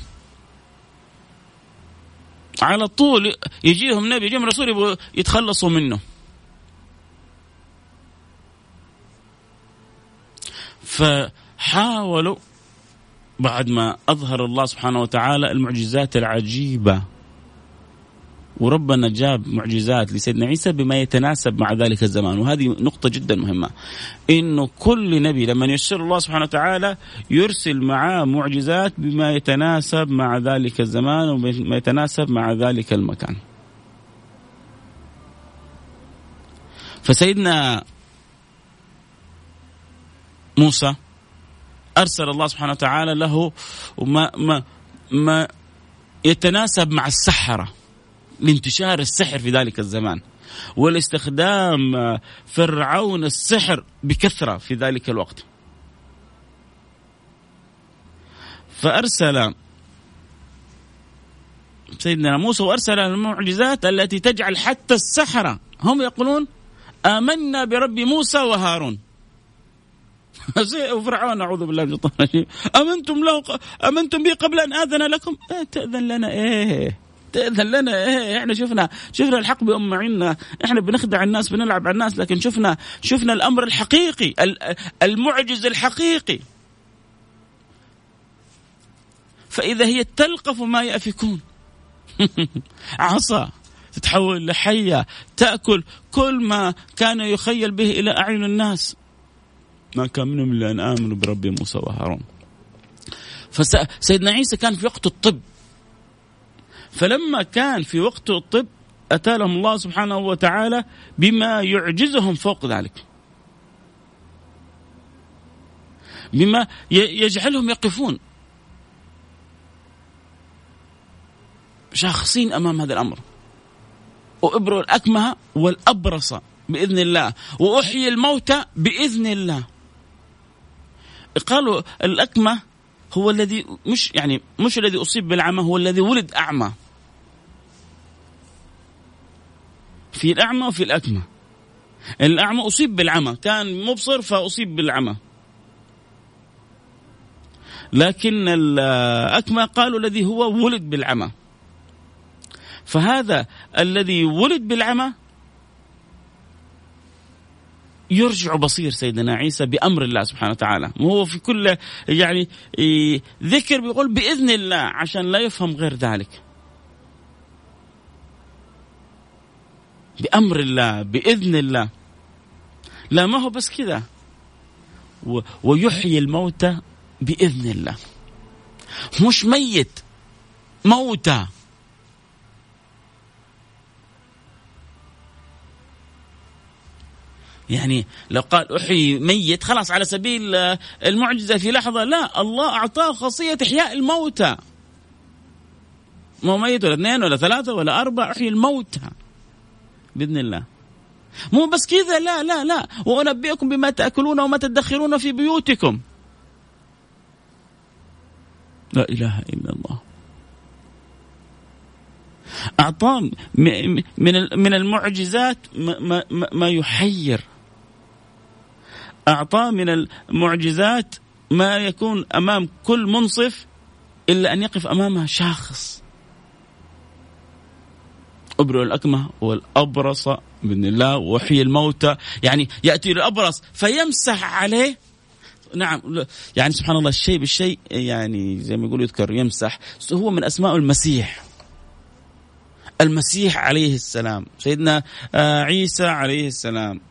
Speaker 1: على طول يجيهم نبي يجيهم رسول يبغوا يتخلصوا منه. فحاولوا بعد ما أظهر الله سبحانه وتعالى المعجزات العجيبة. وربنا جاب معجزات لسيدنا عيسى بما يتناسب مع ذلك الزمان. وهذه نقطة جدا مهمة. إنه كل نبي لما يسر الله سبحانه وتعالى يرسل معاه معجزات بما يتناسب مع ذلك الزمان وبما يتناسب مع ذلك المكان. فسيدنا موسى أرسل الله سبحانه وتعالى له ما ما ما يتناسب مع السحرة. لانتشار السحر في ذلك الزمان. والاستخدام فرعون السحر بكثرة في ذلك الوقت. فأرسل سيدنا موسى وأرسل المعجزات التي تجعل حتى السحرة هم يقولون آمنا برب موسى وهارون. وفرعون أعوذ بالله من الشيطان الرجيم. آمنتم له آمنتم به قبل أن آذن لكم؟ إيه تأذن لنا إيه. تأذن لنا. إيه إحنا شفنا شفنا الحق بأم عنا. إحنا بنخدع الناس بنلعب على الناس لكن شفنا شفنا الأمر الحقيقي المعجز الحقيقي. فإذا هي تلقف ما يأفكون. عصا تتحول لحيه تأكل كل ما كان يخيل به إلى أعين الناس. ما كان منهم إلا أن آمنوا برب موسى وهارون. فسيدنا عيسى كان في وقت الطب. فلما كان في وقت الطب أتى لهم الله سبحانه وتعالى بما يعجزهم فوق ذلك. بما يجعلهم يقفون. شاخصين أمام هذا الأمر. وإبروا الأكمه والأبرص بإذن الله. وأحيي الموتى بإذن الله. قالوا الأكمه هو الذي مش يعني مش الذي أصيب بالعمى هو الذي ولد أعمى. في الأعمى وفي الأكمة. الأعمى أصيب بالعمى كان مبصر فأصيب بالعمى. لكن الأكمة قالوا الذي هو ولد بالعمى. فهذا الذي ولد بالعمى يرجع بصير سيدنا عيسى بأمر الله سبحانه وتعالى. وهو في كل يعني ذكر بيقول بإذن الله عشان لا يفهم غير ذلك. بأمر الله بإذن الله. لا ما هو بس كذا. ويحيي الموتى بإذن الله. مش ميت موتى. يعني لو قال أحيي ميت خلاص على سبيل المعجزة في لحظة. لا الله أعطاه خاصية إحياء الموتى. مو ميت ولا اثنين ولا ثلاثة ولا أربعة أحيي الموتى. بإذن الله. مو بس كذا لا لا لا. وأنبئكم بما تأكلون وما تدخرون في بيوتكم. لا إله إلا الله. أعطاه من من المعجزات ما, ما, ما يحير. أعطاه من المعجزات ما يكون أمام كل منصف إلا أن يقف أمامها شاخص. أبرئ الأكمة والأبرص بإذن الله وحي الموتى. يعني يأتي الأبرص فيمسح عليه. نعم يعني سبحان الله الشيء بالشيء يعني زي ما يقول يذكر يمسح. هو من أسماء المسيح. المسيح عليه السلام. سيدنا آه، عيسى عليه السلام.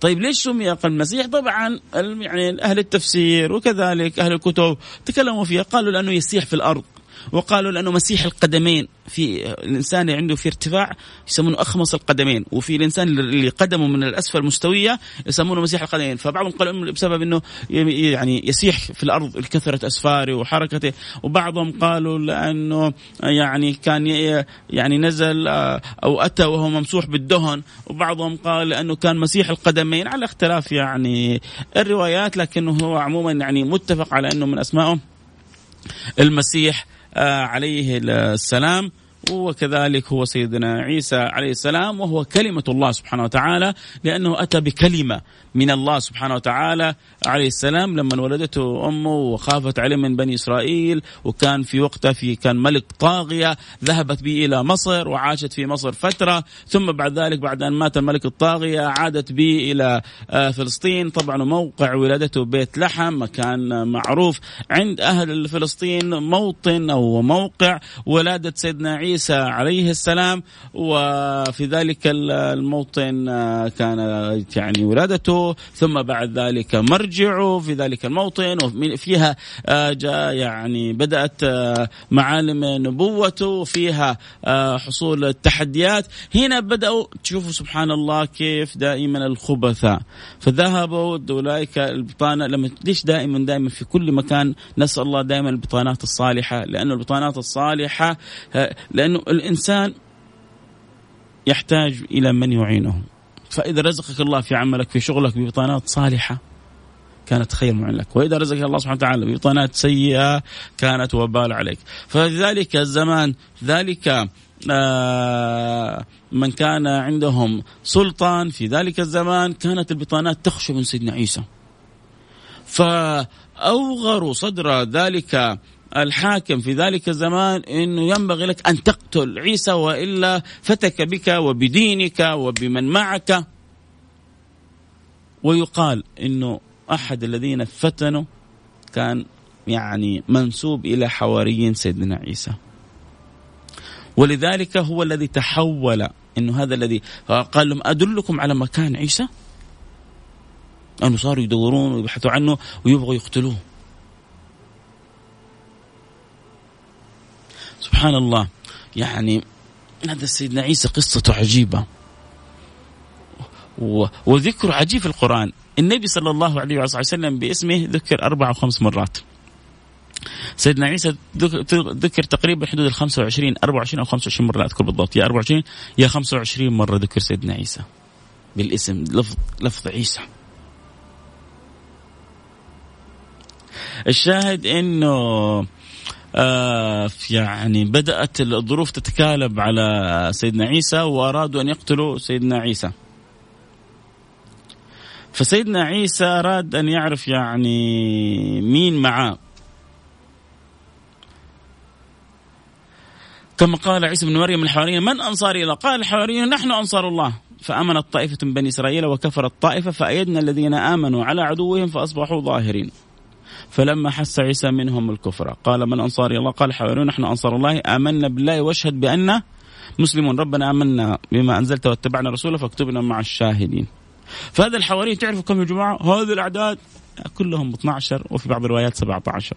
Speaker 1: طيب ليش سمي المسيح؟ طبعا يعني أهل التفسير وكذلك أهل الكتب تكلموا فيها قالوا لأنه يسيح في الأرض. وقالوا لأنه مسيح القدمين. في الإنسان اللي عنده في ارتفاع يسمونه أخمص القدمين وفي الإنسان اللي قدمه من الأسفل مستوية يسمونه مسيح القدمين. فبعضهم قالوا بسبب إنه يعني يسيح في الأرض لكثرة أسفاره وحركته وبعضهم قالوا لأنه يعني كان يعني نزل آه، أو أتى وهو ممسوح بالدهن وبعضهم قال لأنه كان مسيح القدمين على اختلاف يعني الروايات لكنه هو عموما يعني متفق على إنه من أسمائه المسيح. عليه السلام. وكذلك هو سيدنا عيسى عليه السلام وهو كلمة الله سبحانه وتعالى لأنه أتى بكلمة من الله سبحانه وتعالى عليه السلام لما ولدته أمه وخافت عليه من بني إسرائيل وكان في وقتها في كان ملك طاغية ذهبت به إلى مصر وعاشت في مصر فترة ثم بعد ذلك بعد أن مات الملك الطاغية عادت به إلى آه، فلسطين. طبعا موقع ولادته بيت لحم مكان معروف عند أهل فلسطين موطن أو موقع ولادة سيدنا عيسى عليه السلام وفي ذلك الموطن آه، كان يعني ولادته ثم بعد ذلك مرجعه في ذلك الموطن وفيها آه، جاء يعني بدأت آه، معالم نبوته وفيها آه، حصول التحديات. هنا بدأوا تشوفوا سبحان الله كيف دائما الخبثاء. فذهبوا أولئك البطانة لما ليش دائما دائما في كل مكان نسأل الله دائما البطانات الصالحة؟ لأنه البطانات الصالحة لأنه الإنسان يحتاج إلى من يعينه. فإذا رزقك الله في عملك في شغلك ببطانات صالحة كانت خير من لك. وإذا رزقك الله سبحانه وتعالى ببطانات سيئة كانت وبال عليك. ففي ذلك الزمان ذلك آه من كان عندهم سلطان في ذلك الزمان كانت البطانات تخشى من سيدنا عيسى. فأوغروا صدر ذلك الحاكم في ذلك الزمان إنه ينبغي لك أن تقتل عيسى وإلا فتك بك وبدينك وبمن معك. ويقال إنه أحد الذين فتنوا كان يعني منسوب إلى حواريين سيدنا عيسى. ولذلك هو الذي تحول إنه هذا الذي قال لهم أدلكم على مكان عيسى؟ انه صاروا يدورون ويبحثوا عنه ويبغوا يقتلوه. سبحان الله. يعني هذا سيدنا عيسى قصته عجيبة. وذكره عجيب في القرآن. النبي صلى الله عليه وسلم باسمه ذكر أربع أو خمس مرات. سيدنا عيسى ذكر تقريبا حدود ال 25 24 أو 25 مرة. لا أذكر بالضبط. يا 24 يا 25 مرة ذكر سيدنا عيسى. بالاسم لفظ لفظ عيسى. الشاهد إنه يعني بدأت الظروف تتكالب على سيدنا عيسى وأرادوا أن يقتلوا سيدنا عيسى. فسيدنا عيسى أراد أن يعرف يعني مين معاه كما قال عيسى بن مريم الحواريين من أنصاري إلى قال الحواريون نحن أنصار الله. فآمنت طائفة من بني إسرائيل وكفرت طائفة فأيدنا الذين آمنوا على عدوهم فأصبحوا ظاهرين. فلما حس عيسى منهم الكفر قال من أنصاري الله؟ قال حواريون نحن أنصار الله. آمنا بالله واشهد بأن مسلمون ربنا آمنا بما أنزلت واتبعنا رسوله فاكتبنا مع الشاهدين. فهذا الحواريين تعرفوا كم يا جماعة هذه الأعداد كلهم 12 وفي بعض الروايات 17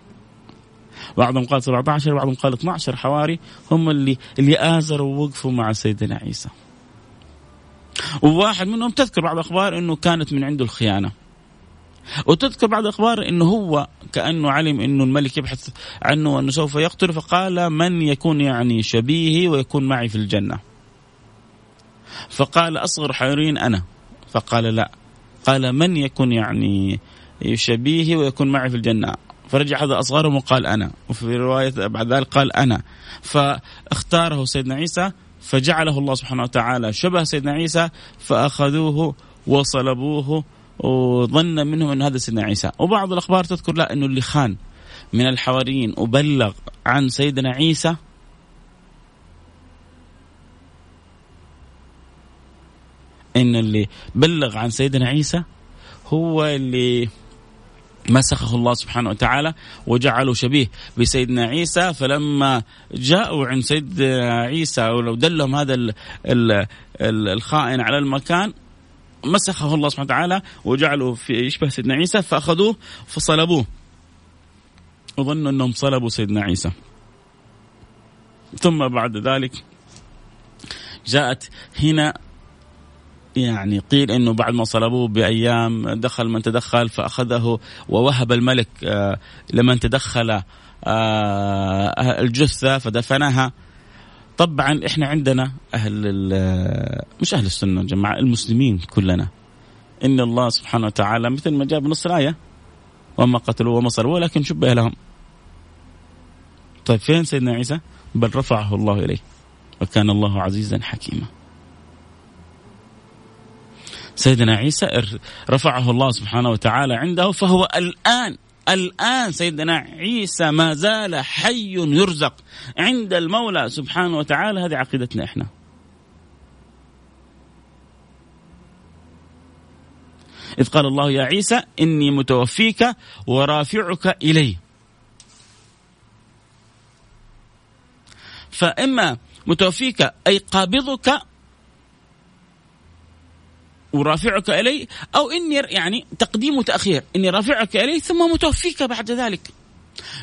Speaker 1: بعضهم قال 17 وبعضهم قال 12 حواري. هم اللي اللي آزروا ووقفوا مع سيدنا عيسى. وواحد منهم تذكر بعض الأخبار أنه كانت من عنده الخيانة. وتذكر بعض الأخبار أنه هو كأنه علم أنه الملك يبحث عنه وأنه سوف يقتل فقال من يكون يعني شبيهي ويكون معي في الجنة. فقال أصغر حيرين أنا. فقال لا. قال من يكون يعني شبيهي ويكون معي في الجنة. فرجع هذا أصغرهم وقال أنا. وفي رواية بعد ذلك قال أنا. فاختاره سيدنا عيسى فجعله الله سبحانه وتعالى شبه سيدنا عيسى فأخذوه وصلبوه وظن منهم أن هذا سيدنا عيسى. وبعض الأخبار تذكر لا أنه اللي خان من الحواريين وبلغ عن سيدنا عيسى إن اللي بلغ عن سيدنا عيسى هو اللي مسخه الله سبحانه وتعالى وجعله شبيه بسيدنا عيسى. فلما جاءوا عند سيدنا عيسى ولو دلهم هذا ال ال ال الخائن على المكان مسخه الله سبحانه وتعالى وجعله في يشبه سيدنا عيسى فأخذوه فصلبوه. وظنوا أنهم صلبوا سيدنا عيسى. ثم بعد ذلك جاءت هنا يعني قيل إنه بعد ما صلبوه بأيام دخل من تدخل فأخذه ووهب الملك آه، لمن تدخل آه، الجثة فدفنها. طبعا إحنا عندنا أهل مش أهل السنة جماعة المسلمين كلنا. إن الله سبحانه وتعالى مثل ما جاء بنص الآية وما قتلوا وما صلبوا ولكن شبه لهم. طيب فين سيدنا عيسى؟ بل رفعه الله إليه وكان الله عزيزا حكيما. سيدنا عيسى رفعه الله سبحانه وتعالى عنده فهو الآن الآن سيدنا عيسى ما زال حي يرزق عند المولى سبحانه وتعالى. هذه عقيدتنا إحنا. إذ قال الله يا عيسى إني متوفيك ورافعك إلي. فإما متوفيك أي قابضك ورافعك إلي أو إني يعني تقديم وتأخير إني رافعك إلي ثم متوفيك بعد ذلك.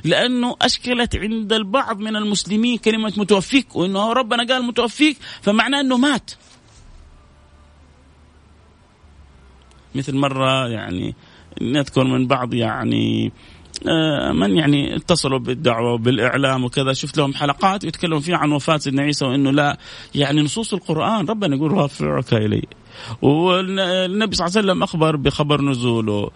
Speaker 1: لأنه أشكلت عند البعض من المسلمين كلمة متوفيك وإنه ربنا قال متوفيك فمعناه أنه مات. مثل مرة يعني نذكر من بعض يعني من يعني اتصلوا بالدعوة وبالإعلام وكذا شفت لهم حلقات يتكلموا فيها عن وفاة سيدنا عيسى وإنه لا يعني نصوص القرآن ربنا يقول رافعك إلي. والنبي صلى الله عليه وسلم أخبر بخبر نزوله.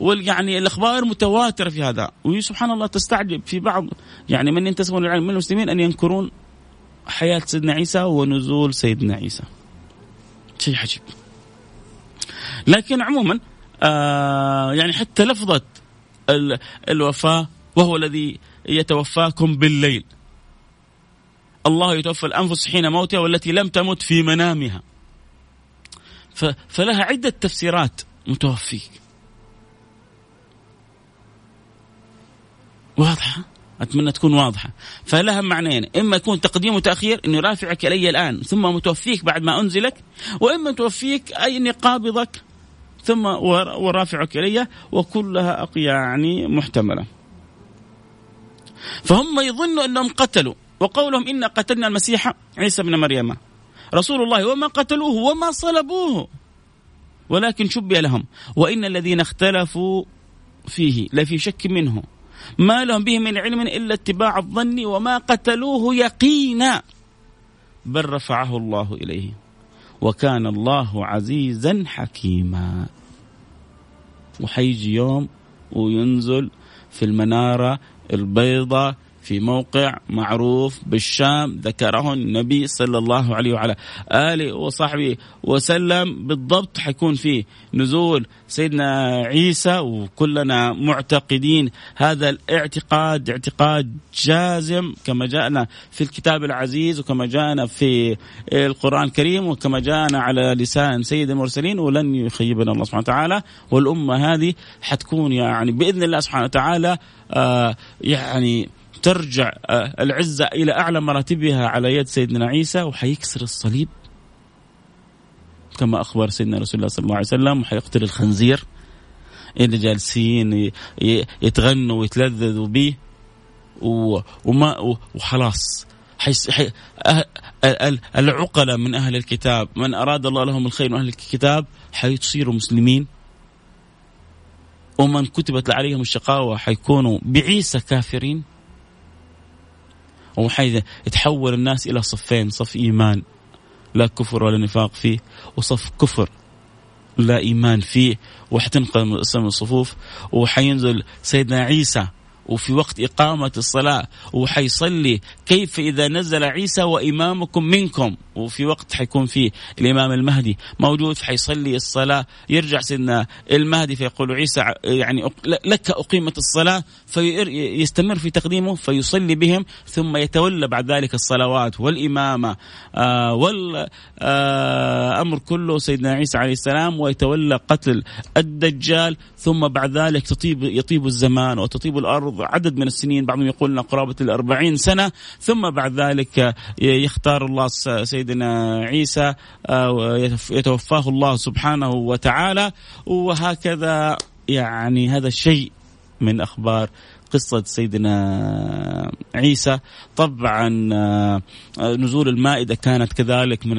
Speaker 1: ويعني الأخبار متواترة في هذا. وسبحان الله تستعجب في بعض يعني من ينتسبون للعلم من المسلمين أن ينكرون حياة سيدنا عيسى ونزول سيدنا عيسى. شيء عجيب. لكن عموما آه يعني حتى لفظة الوفاه وهو الذي يتوفاكم بالليل. الله يتوفى الأنفس حين موتها والتي لم تمت في منامها. فلها عدة تفسيرات متوفيك واضحة؟ أتمنى تكون واضحة. فلها معنيين. إما يكون تقديم وتأخير أني رافعك إلي الآن ثم متوفيك بعد ما أنزلك وإما توفيك أي أني قابضك ثم ورافعك إلي وكلها يعني محتملة. فهم يظنوا أنهم قتلوا وقولهم إن قتلنا المسيح عيسى بن مريم. رسول الله وما قتلوه وما صلبوه. ولكن شبه لهم وإن الذين اختلفوا فيه لفي شك منه. ما لهم به من علم إلا اتباع الظن وما قتلوه يقينا بل رفعه الله إليه. وكان الله عزيزا حكيما. وحيجي يوم وينزل في المنارة البيضاء في موقع معروف بالشام ذكره النبي صلى الله عليه وعلى آله وصحبه وسلم. بالضبط حيكون فيه نزول سيدنا عيسى وكلنا معتقدين هذا الاعتقاد اعتقاد جازم كما جاءنا في الكتاب العزيز وكما جاءنا في القرآن الكريم وكما جاءنا على لسان سيد المرسلين ولن يخيبنا الله سبحانه وتعالى. والأمة هذه حتكون يعني بإذن الله سبحانه وتعالى آه يعني ترجع آه، العزة إلى أعلى مراتبها على يد سيدنا عيسى وحيكسر الصليب. كما أخبر سيدنا رسول الله صلى الله عليه وسلم وحيقتل الخنزير اللي جالسين يتغنوا ويتلذذوا به. وما وخلاص. حيس حي العقلاء من أهل الكتاب من أراد الله لهم الخير من أهل الكتاب حيصيروا مسلمين. ومن كتبت عليهم الشقاوة حيكونوا بعيسى كافرين. وحيتحول الناس إلى صفين صف إيمان لا كفر ولا نفاق فيه وصف كفر لا إيمان فيه وحتنقل الصفوف وحينزل سيدنا عيسى وفي وقت إقامة الصلاة وحيصلي كيف إذا نزل عيسى وإمامكم منكم. وفي وقت حيكون فيه الإمام المهدي موجود حيصلي الصلاة. يرجع سيدنا المهدي فيقول عيسى يعني لك أقيمت الصلاة. فيستمر في تقديمه فيصلي بهم ثم يتولى بعد ذلك الصلوات والإمامة. آه والأمر آه كله سيدنا عيسى عليه السلام ويتولى قتل الدجال ثم بعد ذلك تطيب يطيب الزمان وتطيب الأرض عدد من السنين بعضهم يقول قرابة الأربعين سنة ثم بعد ذلك يختار الله سيدنا عيسى آه، يتوفاه الله سبحانه وتعالى وهكذا يعني هذا الشيء من أخبار قصة سيدنا عيسى. طبعا آه، نزول المائدة كانت كذلك من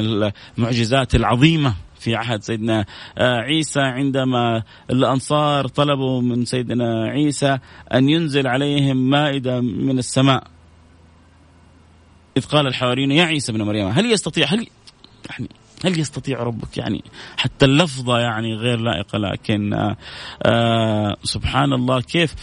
Speaker 1: المعجزات العظيمة. في عهد سيدنا آه، عيسى عندما الأنصار طلبوا من سيدنا عيسى أن ينزل عليهم مائدة من السماء. إذ قال الحواريون يا عيسى ابن مريم هل يستطيع هل يعني هل يستطيع ربك؟ يعني حتى اللفظة يعني غير لائقة لكن آآ آه، آآ سبحان الله كيف؟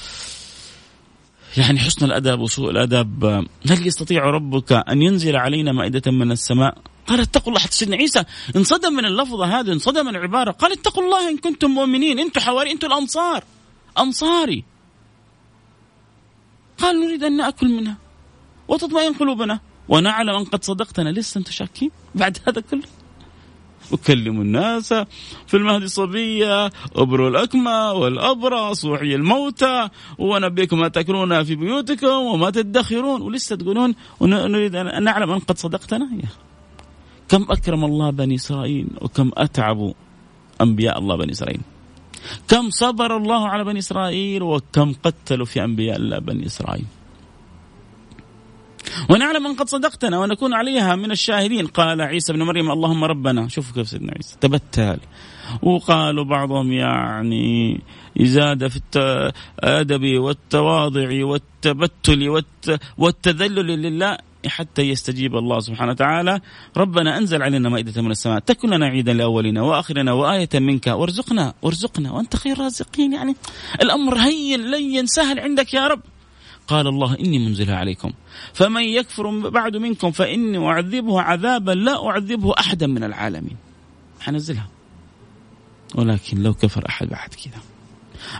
Speaker 1: يعني حسن الأدب وسوء الأدب هل يستطيع ربك أن ينزل علينا مائدة من السماء؟ قال اتقوا الله حتى سيدنا عيسى. انصدم من اللفظة هذه انصدم من العبارة. قال اتقوا الله إن كنتم مؤمنين. أنتم حواري أنتم الأنصار. أنصاري. قال نريد أن نأكل منها وتطمئن قلوبنا. ونعلم أن قد صدقتنا. لسه أنتم شاكين بعد هذا كله؟ وكلموا الناس في المهد صبية أبروا الأكمى والأبرص. وحي الموتى. ونبيكم ما تأكلون في بيوتكم وما تدخرون. ولسه تقولون ونريد أن نعلم أن قد صدقتنا؟ كم أكرم الله بني إسرائيل وكم أتعبوا أنبياء الله بني إسرائيل. كم صبر الله على بني إسرائيل وكم قتلوا في أنبياء الله بني إسرائيل. ونعلم أن قد صدقتنا ونكون عليها من الشاهدين. قال عيسى بن مريم اللهم ربنا. شوفوا كيف سيدنا عيسى. تبتل. وقالوا بعضهم يعني زاد في الأدب والتواضع والتبتل والتذلل لله حتى يستجيب الله سبحانه وتعالى. ربنا أنزل علينا مائدة من السماء. تكن لنا عيدا لأولنا وآخرنا وآية منك. وارزقنا وارزقنا. وأنت خير رازقين يعني الأمر هين لين سهل عندك يا رب. قال الله إني منزلها عليكم. فمن يكفر بعد منكم فإني أعذبه عذابا لا أعذبه أحدا من العالمين. حنزلها. ولكن لو كفر أحد بعد كذا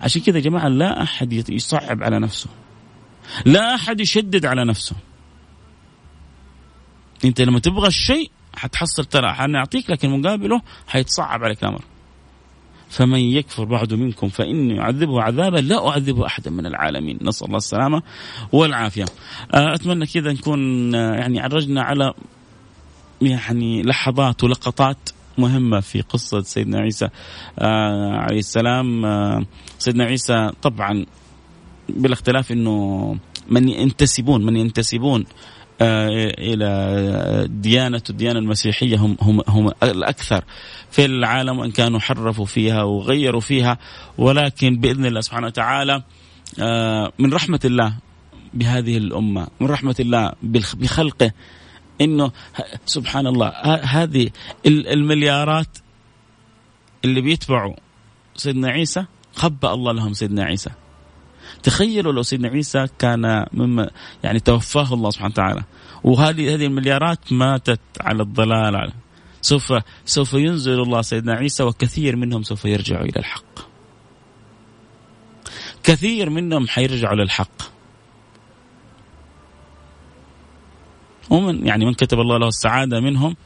Speaker 1: عشان كذا يا جماعة لا أحد يصعب على نفسه. لا أحد يشدد على نفسه. أنت لما تبغى الشيء حتحصل ترى حنعطيك لكن مقابله حيتصعب عليك الأمر. فمن يكفر بعد منكم فإني أعذبه عذابا لا أعذبه أحدا من العالمين. نسأل الله السلامة والعافية. آه، أتمنى كذا نكون آه، يعني عرجنا على يعني لحظات ولقطات مهمة في قصة سيدنا عيسى آه عليه السلام. سيدنا عيسى طبعا بالاختلاف إنه من ينتسبون من ينتسبون إلى ديانة الديانة المسيحية هم هم هم الأكثر في العالم وإن كانوا حرفوا فيها وغيروا فيها. ولكن بإذن الله سبحانه وتعالى آه، من رحمة الله بهذه الأمة من رحمة الله بخلقه إنه سبحان الله هذه المليارات اللي بيتبعوا سيدنا عيسى خبأ الله لهم سيدنا عيسى. تخيلوا لو سيدنا عيسى كان مما يعني توفاه الله سبحانه وتعالى وهذه هذه المليارات ماتت على الضلال سوف سوف ينزل الله سيدنا عيسى وكثير منهم سوف يرجعوا إلى الحق. كثير منهم حيرجعوا للحق. ومن يعني من كتب الله له السعادة منهم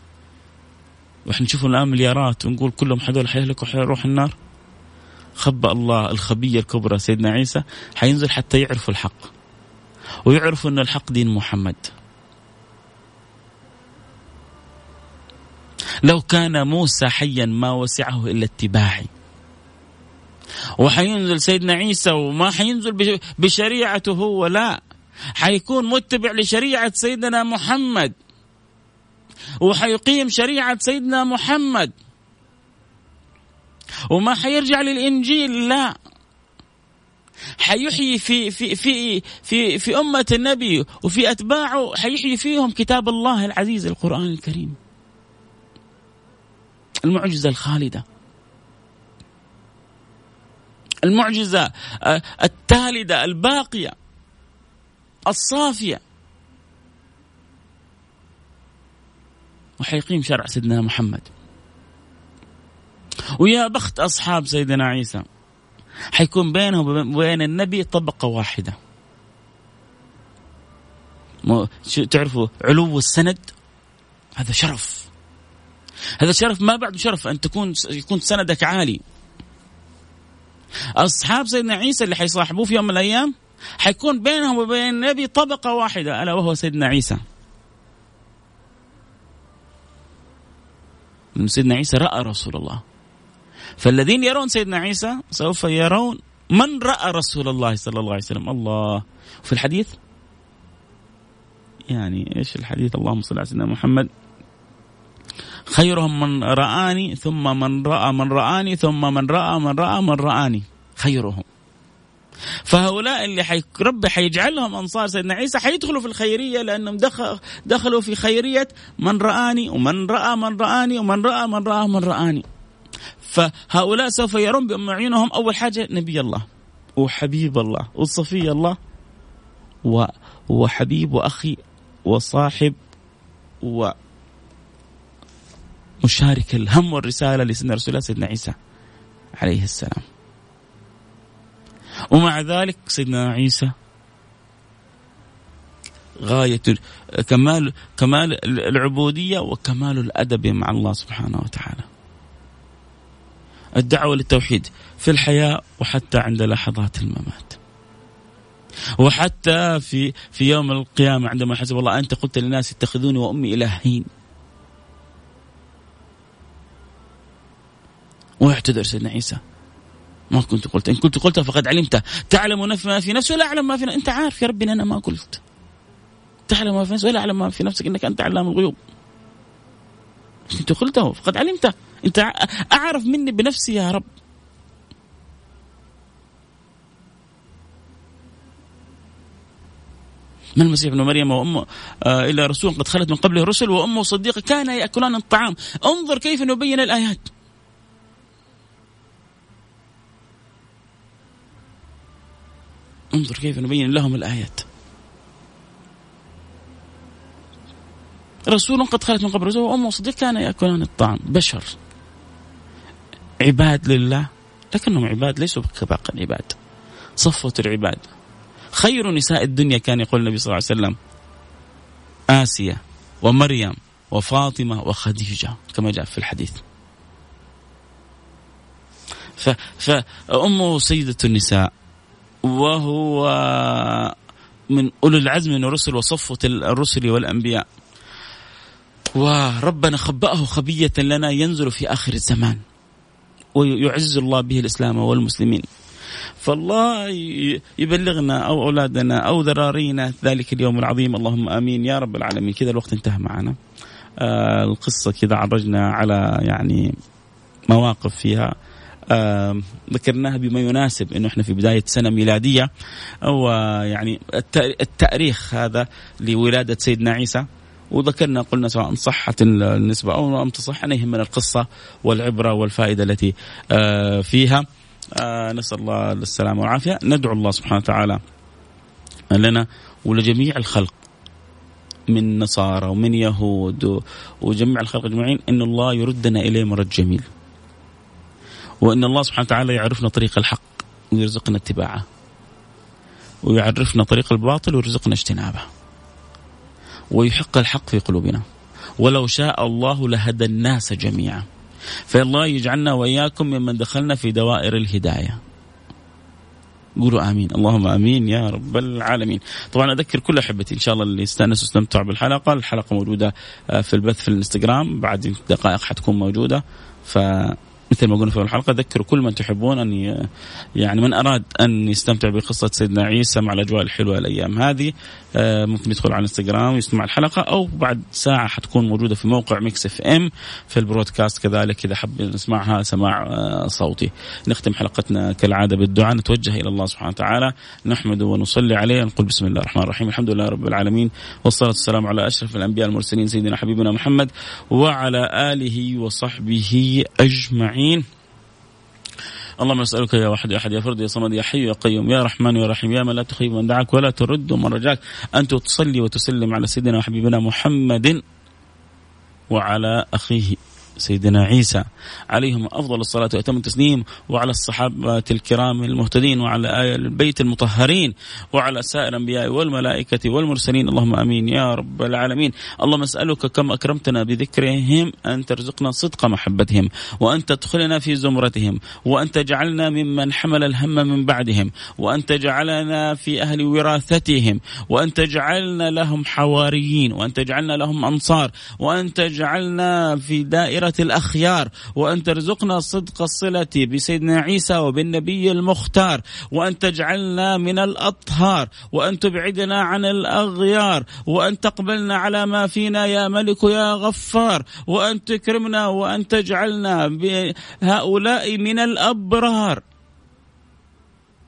Speaker 1: وإحنا نشوف الآن مليارات ونقول كلهم هذول حيهلكوا حيروح النار خبأ الله الخبية الكبرى سيدنا عيسى حينزل حتى يعرفوا الحق. ويعرفوا أن الحق دين محمد. لو كان موسى حيا ما وسعه إلا اتباعي. وحينزل سيدنا عيسى وما حينزل بشريعته هو لا حيكون متبع لشريعة سيدنا محمد. وحيقيم شريعة سيدنا محمد. وما حيرجع للإنجيل لا. حيحيي في في في في في أمة النبي وفي أتباعه حيحيي فيهم كتاب الله العزيز القرآن الكريم. المعجزة الخالدة. المعجزة آه، التالدة الباقية الصافية. وحيقيم شرع سيدنا محمد. ويا بخت أصحاب سيدنا عيسى حيكون بينهم وبين النبي طبقة واحدة. تعرفوا علو السند؟ هذا شرف. هذا شرف ما بعده شرف أن تكون يكون سندك عالي. أصحاب سيدنا عيسى اللي حيصاحبوه في يوم من الأيام حيكون بينهم وبين النبي طبقة واحدة ألا وهو سيدنا عيسى. سيدنا عيسى رأى رسول الله. فالذين يرون سيدنا عيسى سوف يرون من رأى رسول الله صلى الله عليه وسلم. الله. في الحديث؟ يعني إيش الحديث؟ اللهم صل على سيدنا محمد. خيرهم من رآني ثم من رأى من رآني ثم من رأى من رأى من رآني. خيرهم. فهؤلاء اللي حي... ربي حيجعلهم أنصار سيدنا عيسى حيدخلوا في الخيرية لأنهم دخل... دخلوا في خيرية من رآني ومن رأى من رآني ومن رأى من رأى من رآني. فهؤلاء سوف يرون بأم عيونهم أول حاجة نبي الله وحبيب الله وصفي الله و... وحبيب وأخي وصاحب و مشارك الهم والرسالة لسيدنا رسول الله سيدنا عيسى عليه السلام. ومع ذلك سيدنا عيسى غاية كمال كمال العبودية وكمال الأدب مع الله سبحانه وتعالى. الدعوة للتوحيد في الحياة وحتى عند لحظات الممات. وحتى في في يوم القيامة عندما حسب الله أنت قلت للناس اتخذوني وأمي إلهين. واعتذر سيدنا عيسى. ما كنت قلت. إن كنت قلتها فقد علمت. تعلم ما في نفسي ولا أعلم ما في نفسي أنت عارف يا ربي أنا ما قلت. تعلم ما في نفسي ولا أعلم ما في نفسك إنك أنت علام الغيوب. كنت قلته؟ فقد علمته. أنت أعرف مني بنفسي يا رب. ما المسيح ابن مريم وأمه آه الا رسول قد خلت من قبله الرسل وأمه صديقه كان يأكلان الطعام. انظر كيف نبين الآيات. انظر كيف نبين لهم الآيات. رسول قد خلت من قبل رسول وأمه صديق كان يأكلان الطعام. بشر. عباد لله لكنهم عباد ليسوا كباقي العباد. صفوة العباد. خير نساء الدنيا كان يقول النبي صلى الله عليه وسلم. آسيا ومريم وفاطمة وخديجة كما جاء في الحديث. فأمه سيدة النساء وهو من أولي العزم من الرسل وصفوة الرسل والأنبياء. وربنا خبأه خبية لنا ينزل في آخر الزمان. ويعز الله به الإسلام والمسلمين. فالله يبلغنا أو أولادنا أو ذرارينا ذلك اليوم العظيم. اللهم آمين. يا رب العالمين. كذا الوقت انتهى معنا. آه القصة كذا عرجنا على يعني مواقف فيها. آه ذكرناها بما يناسب إنه إحنا في بداية سنة ميلادية. ويعني التأريخ هذا لولادة سيدنا عيسى. وذكرنا قلنا سواء صحت النسبة أو لم تصح أنا يهمنا القصة والعبرة والفائدة التي آه فيها. آه نسأل الله السلامة والعافية. ندعو الله سبحانه وتعالى لنا ولجميع الخلق من نصارى ومن يهود وجميع الخلق أجمعين أن الله يردنا إليه مرد جميل. وإن الله سبحانه وتعالى يعرفنا طريق الحق ويرزقنا اتباعه. ويعرفنا طريق الباطل ويرزقنا اجتنابه. ويحق الحق في قلوبنا. ولو شاء الله لهدى الناس جميعا. فالله يجعلنا وإياكم ممن دخلنا في دوائر الهداية. قولوا آمين. اللهم آمين يا رب العالمين. طبعا أذكر كل أحبتي إن شاء الله اللي استأنسوا واستمتعوا بالحلقة. الحلقة موجودة آه، في البث في الإنستغرام. بعد دقائق حتكون موجودة. ف مثل ما قلنا في الحلقة ذكروا كل من تحبون أن يعني من أراد أن يستمتع بقصة سيدنا عيسى مع الأجواء الحلوة الأيام هذه آه، ممكن يدخل على انستغرام ويسمع الحلقة أو بعد ساعة حتكون موجودة في موقع Mix FM في ال broadcast كذلك إذا حب نسمعها سماع آه، صوتي. نختم حلقتنا كالعادة بالدعاء نتوجه إلى الله سبحانه وتعالى نحمده ونصلي عليه نقول بسم الله الرحمن الرحيم الحمد لله رب العالمين والصلاة والسلام على أشرف الأنبياء المرسلين سيدنا حبيبنا محمد وعلى آله وصحبه أجمعين. اللهم نسألك يا واحد يا أحد يا فرد يا صمد يا حي يا قيوم يا رحمن يا رحيم يا من لا تخيب من دعاك ولا ترد من رجاك أن تصلي وتسلم على سيدنا وحبيبنا محمد وعلى أخيه. سيدنا عيسى عليهم أفضل الصلاة وأتم التسليم وعلى الصحابة الكرام المهتدين وعلى البيت المطهرين وعلى سائر الأنبياء والملائكة والمرسلين. اللهم آمين يا رب العالمين. اللهم اسألك كم أكرمتنا بذكرهم أن ترزقنا صدق محبتهم وأن تدخلنا في زمرتهم وأن تجعلنا ممن حمل الهم من بعدهم وأن تجعلنا في أهل وراثتهم وأن تجعلنا لهم حواريين وأن تجعلنا لهم أنصار وأن تجعلنا في دائرة دائرة الأخيار وأن ترزقنا صدق الصلة بسيدنا عيسى وبالنبي المختار وأن تجعلنا من الأطهار وأن تبعدنا عن الأغيار وأن تقبلنا على ما فينا يا ملك يا غفار وأن تكرمنا وأن تجعلنا بهؤلاء من الأبرار.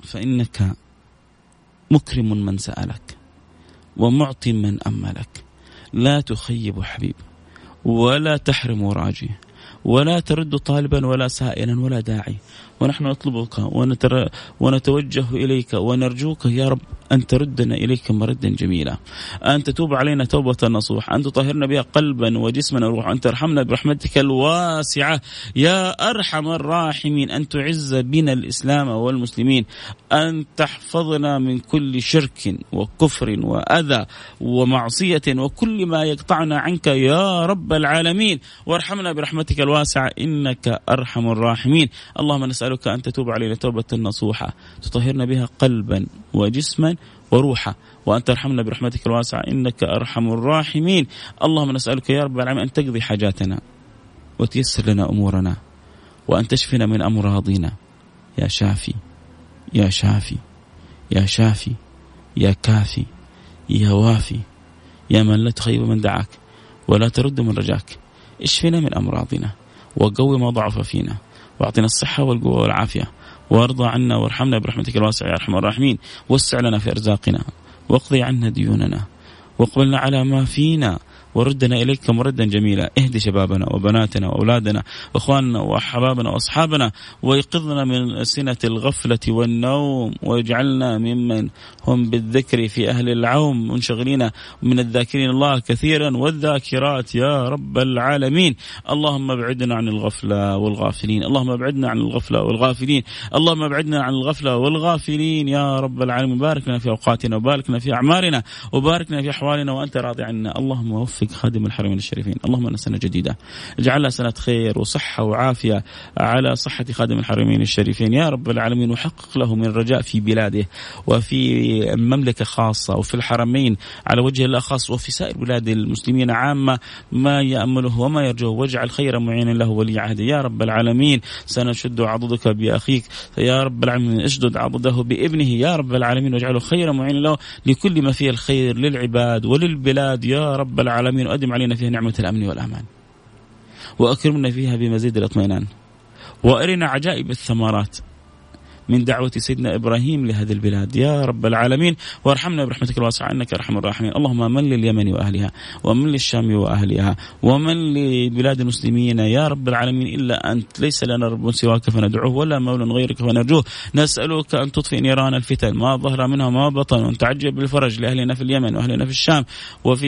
Speaker 1: فإنك مكرم من سألك ومعطي من أملك. لا تخيب حبيب ولا تحرم راجي ولا ترد طالبا ولا سائلا ولا داعي. ونحن نطلبك ونتر ونتوجه إليك ونرجوك يا رب. أن تردنا إليك مردا جميلا أن تتوب علينا توبة نصوح. أن تطهرنا بها قلبا وجسما وروحا. أن ترحمنا برحمتك الواسعة. يا أرحم الراحمين. أن تعز بنا الإسلام والمسلمين. أن تحفظنا من كل شرك وكفر وأذى ومعصية وكل ما يقطعنا عنك يا رب العالمين. وارحمنا برحمتك الواسعة. إنك أرحم الراحمين. اللهم نسألك أن تتوب علينا توبة نصوحة. تطهرنا بها قلبا وجسما وروحا وأن ترحمنا برحمتك الواسعة إنك أرحم الراحمين. اللهم نسألك يا رب العالمين أن تقضي حاجاتنا وتيسر لنا أمورنا وأن تشفنا من أمراضنا. يا شافي يا شافي يا شافي يا كافي يا وافي يا من لا تخيب من دعاك ولا ترد من رجاك. اشفنا من أمراضنا وقوي ما ضعف فينا وأعطنا الصحة والقوة والعافية. وارضى عنا وارحمنا برحمتك الواسعه يا أرحم الراحمين. وسع لنا في أرزاقنا واقضي عنا ديوننا واقبلنا على ما فينا وردنا اليك مردا جميلا. اهد شبابنا وبناتنا وأولادنا واخواننا وأحبابنا وأصحابنا ويقظنا من سنة الغفلة والنوم واجعلنا ممن هم بالذكر في أهل العوم منشغلين من الذاكرين الله كثيرا والذاكرات يا رب العالمين. اللهم ابعدنا عن الغفلة والغافلين اللهم ابعدنا عن الغفلة والغافلين اللهم ابعدنا عن الغفلة والغافلين يا رب العالمين. بارك لنا في أوقاتنا وبارك لنا في أعمارنا وبارك لنا في أحوالنا وأنت راضي عنا. اللهم وفق يوفق خادم الحرمين الشريفين. اللهم أن سنة جديدة. اجعلها سنة خير وصحة وعافية على صحة خادم الحرمين الشريفين. يا رب العالمين وحقق له من الرجاء في بلاده وفي مملكة خاصة وفي الحرمين على وجه الله خاص وفي سائر بلاد المسلمين عامة. ما يأمله وما يرجوه. واجعل خيرا معينا له ولي عهده. يا رب العالمين سنشد عضدك بأخيك. يا رب العالمين اشدد عضده بابنه. يا رب العالمين واجعله خيرا معينا له لكل ما فيه الخير للعباد وللبلاد. يا رب العالمين. العالمين وأدم علينا فيها نعمة الأمن والأمان. وأكرمنا فيها بمزيد الاطمئنان. وأرنا عجائب الثمرات. من دعوة سيدنا إبراهيم لهذه البلاد. يا رب العالمين وارحمنا برحمتك الواسعة إنك أرحم الراحمين. اللهم من لليمن وأهلها ومن للشام وأهلها ومن لبلاد المسلمين. يا رب العالمين إلا أنت ليس لنا رب سواك فندعوه ولا مولى غيرك فنرجوه. نسألك أن تطفئ نيران الفتن ما ظهر منها ما بطن وأن تعجب بالفرج لأهلنا في اليمن وأهلنا في الشام وفي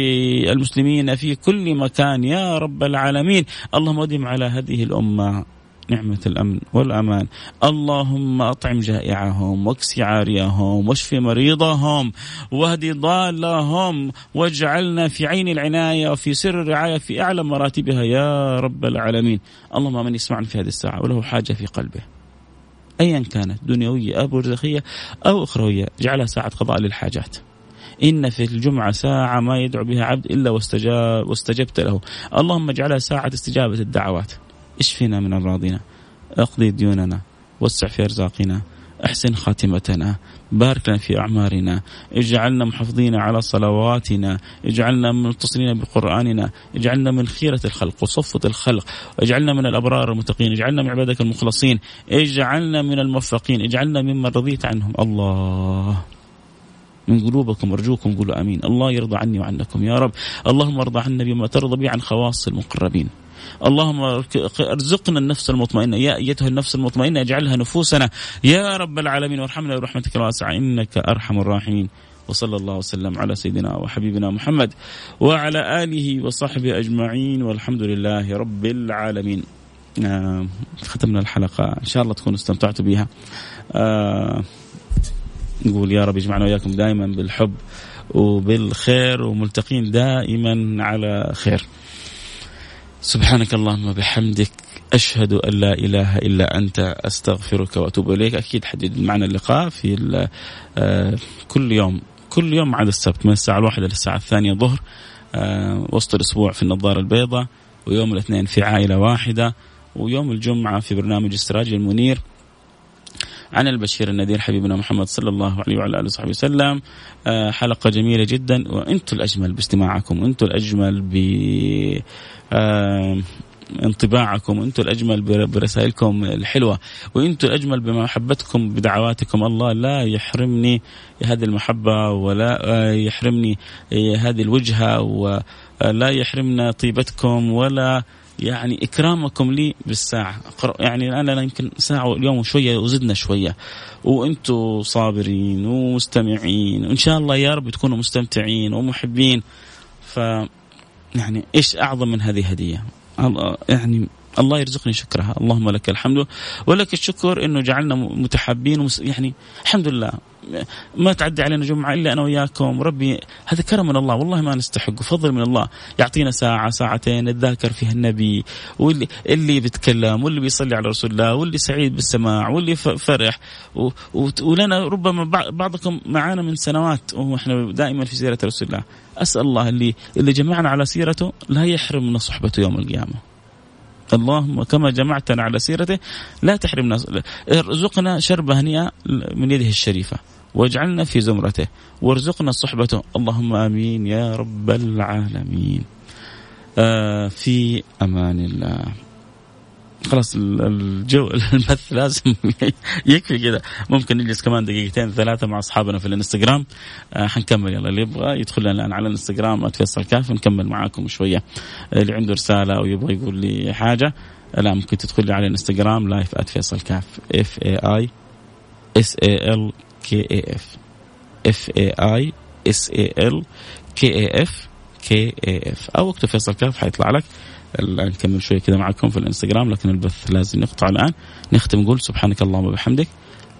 Speaker 1: المسلمين في كل مكان. يا رب العالمين اللهم آدم على هذه الأمة. نعمة الأمن والأمان. اللهم أطعم جائعهم واكس عاريهم واشف مريضهم واهد ضالهم واجعلنا في عين العناية وفي سر الرعاية في أعلى مراتبها يا رب العالمين. اللهم من يسمعني في هذه الساعة وله حاجة في قلبه. أيا كانت دنيوية أو برزخية أو أخروية جعلها ساعة قضاء للحاجات. إن في الجمعة ساعة ما يدعو بها عبد إلا واستجاب واستجبت له. اللهم اجعلها ساعة استجابة الدعوات. اشفنا من أمراضنا اقضي ديوننا وسع في أرزاقنا أحسن خاتمتنا بارك لنا في أعمارنا اجعلنا محافظين على صلواتنا اجعلنا متصلين بقرآننا اجعلنا من خيرة الخلق وصفه الخلق اجعلنا من الأبرار المتقين اجعلنا من عبادك المخلصين اجعلنا من الموفقين اجعلنا ممن رضيت عنهم. الله. من قلوبكم أرجوكم قولوا آمين. الله يرضى عني وعنكم يا رب. اللهم ارضى عنا بما ترضى به عن خواص المقربين. اللهم ارزقنا النفس المطمئنة. يا أيتها النفس المطمئنة اجعلها نفوسنا. يا رب العالمين وارحمنا برحمتك الواسعة إنك أرحم الراحمين. وصلى الله وسلم على سيدنا وحبيبنا محمد وعلى آله وصحبه أجمعين. والحمد لله رب العالمين. آه ختمنا الحلقة. إن شاء الله تكونوا استمتعتوا بها. آه نقول يا رب يجمعنا وإياكم دائما بالحب وبالخير وملتقين دائما على خير. سبحانك اللهم وبحمدك أشهد أن لا إله إلا أنت أستغفرك وأتوب إليك. أكيد حدد معنا اللقاء في آه، كل يوم كل يوم عدا السبت من الساعة الواحدة للساعة الثانية ظهر آه، وسط الأسبوع في النظارة البيضاء ويوم الاثنين في عائلة واحدة ويوم الجمعة في برنامج السراج المنير. عن البشير النذير حبيبنا محمد صلى الله عليه وعلى آله وصحبه وسلم. آه، حلقة جميلة جدا وأنتم الأجمل باستماعكم وأنتم الأجمل ب آه، انطباعكم وأنتم الأجمل برسائلكم الحلوة وأنتم الأجمل بمحبتكم بدعواتكم. الله لا يحرمني هذه المحبة ولا آه، يحرمني هذه الوجهة ولا يحرمنا طيبتكم ولا يعني إكرامكم لي بالساعة. يعني أنا يمكن ساعة اليوم وشويه وزدنا شوية. وأنتم صابرين ومستمعين. وان شاء الله يا رب تكونوا مستمتعين ومحبين. ف يعني إيش أعظم من هذه هدية؟ يعني الله يرزقني شكرها. اللهم لك الحمد ولك الشكر إنه جعلنا متحابين ومس يعني الحمد لله. ما تعدي علينا جمعة إلا أنا وياكم. ربي هذا كرم من الله. والله ما نستحق. فضل من الله. يعطينا ساعة ساعتين. نتذاكر فيها النبي. واللي اللي بيتكلم واللي بيصلي على رسول الله واللي سعيد بالسماع واللي فرح. و و ولنا ربما بعضكم معانا من سنوات. وإحنا دائما في سيرة رسول الله. أسأل الله اللي اللي جمعنا على سيرته لا يحرمنا صحبته يوم القيامة. اللهم كما جمعتنا على سيرته لا تحرمنا. ارزقنا شربة هنيئة من يده الشريفة واجعلنا في زمرته وارزقنا صحبته. اللهم آمين يا رب العالمين. آه في أمان الله. خلاص الجو البث لازم يكفي كذا. ممكن نجلس كمان دقيقتين ثلاثة مع أصحابنا في الانستغرام. آه حنكمل يلا اللي يبغى يدخل لنا الآن على الانستغرام @فيصل كاف نكمل معاكم شوية. اللي عنده رسالة أو يبغى يقول لي حاجة لا ممكن تدخل لي على الانستغرام live @فيصل كاف F A I S A L K A F F A I S A L K A F K A F أو اكتب فيصل كاف حيطلع لك. نكمل شوي كذا معكم في الإنستغرام لكن البث لازم نقطع الآن. نختم نقول سبحانك اللهم وبحمدك.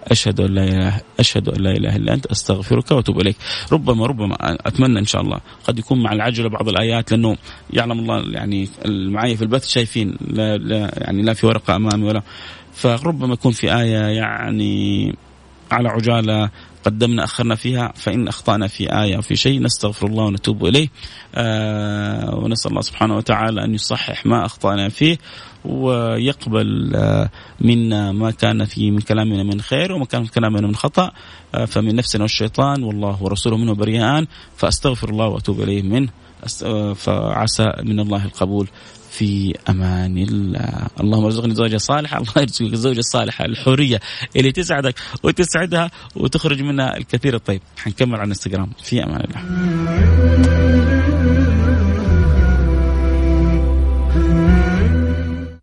Speaker 1: أشهد أن لا إله أشهد أن لا إله إلا أنت أستغفرك وأتوب إليك. ربما ربما أتمنى إن شاء الله قد يكون مع العجله بعض الآيات لأنه يعلم الله يعني معي في البث شايفين لا, لا يعني لا في ورقة أمامي ولا. فربما يكون في آية يعني على عجالة قدمنا أخرنا فيها فإن أخطأنا في آية أو في شيء نستغفر الله ونتوب إليه. آه ونسأل الله سبحانه وتعالى أن يصحح ما أخطأنا فيه ويقبل آه منا ما كان فيه من كلامنا من خير وما كان في كلامنا من خطأ. آه فمن نفسنا والشيطان والله ورسوله منه بريئان. فأستغفر الله وأتوب إليه منه آه، فعسى من الله القبول. في أمان الله. اللهم ارزقني زوجة صالحة الله يرزقك الزوجة الصالحة الحورية اللي تسعدك وتسعدها وتخرج منها الكثير الطيب. حنكمل على الانستغرام. في أمان الله.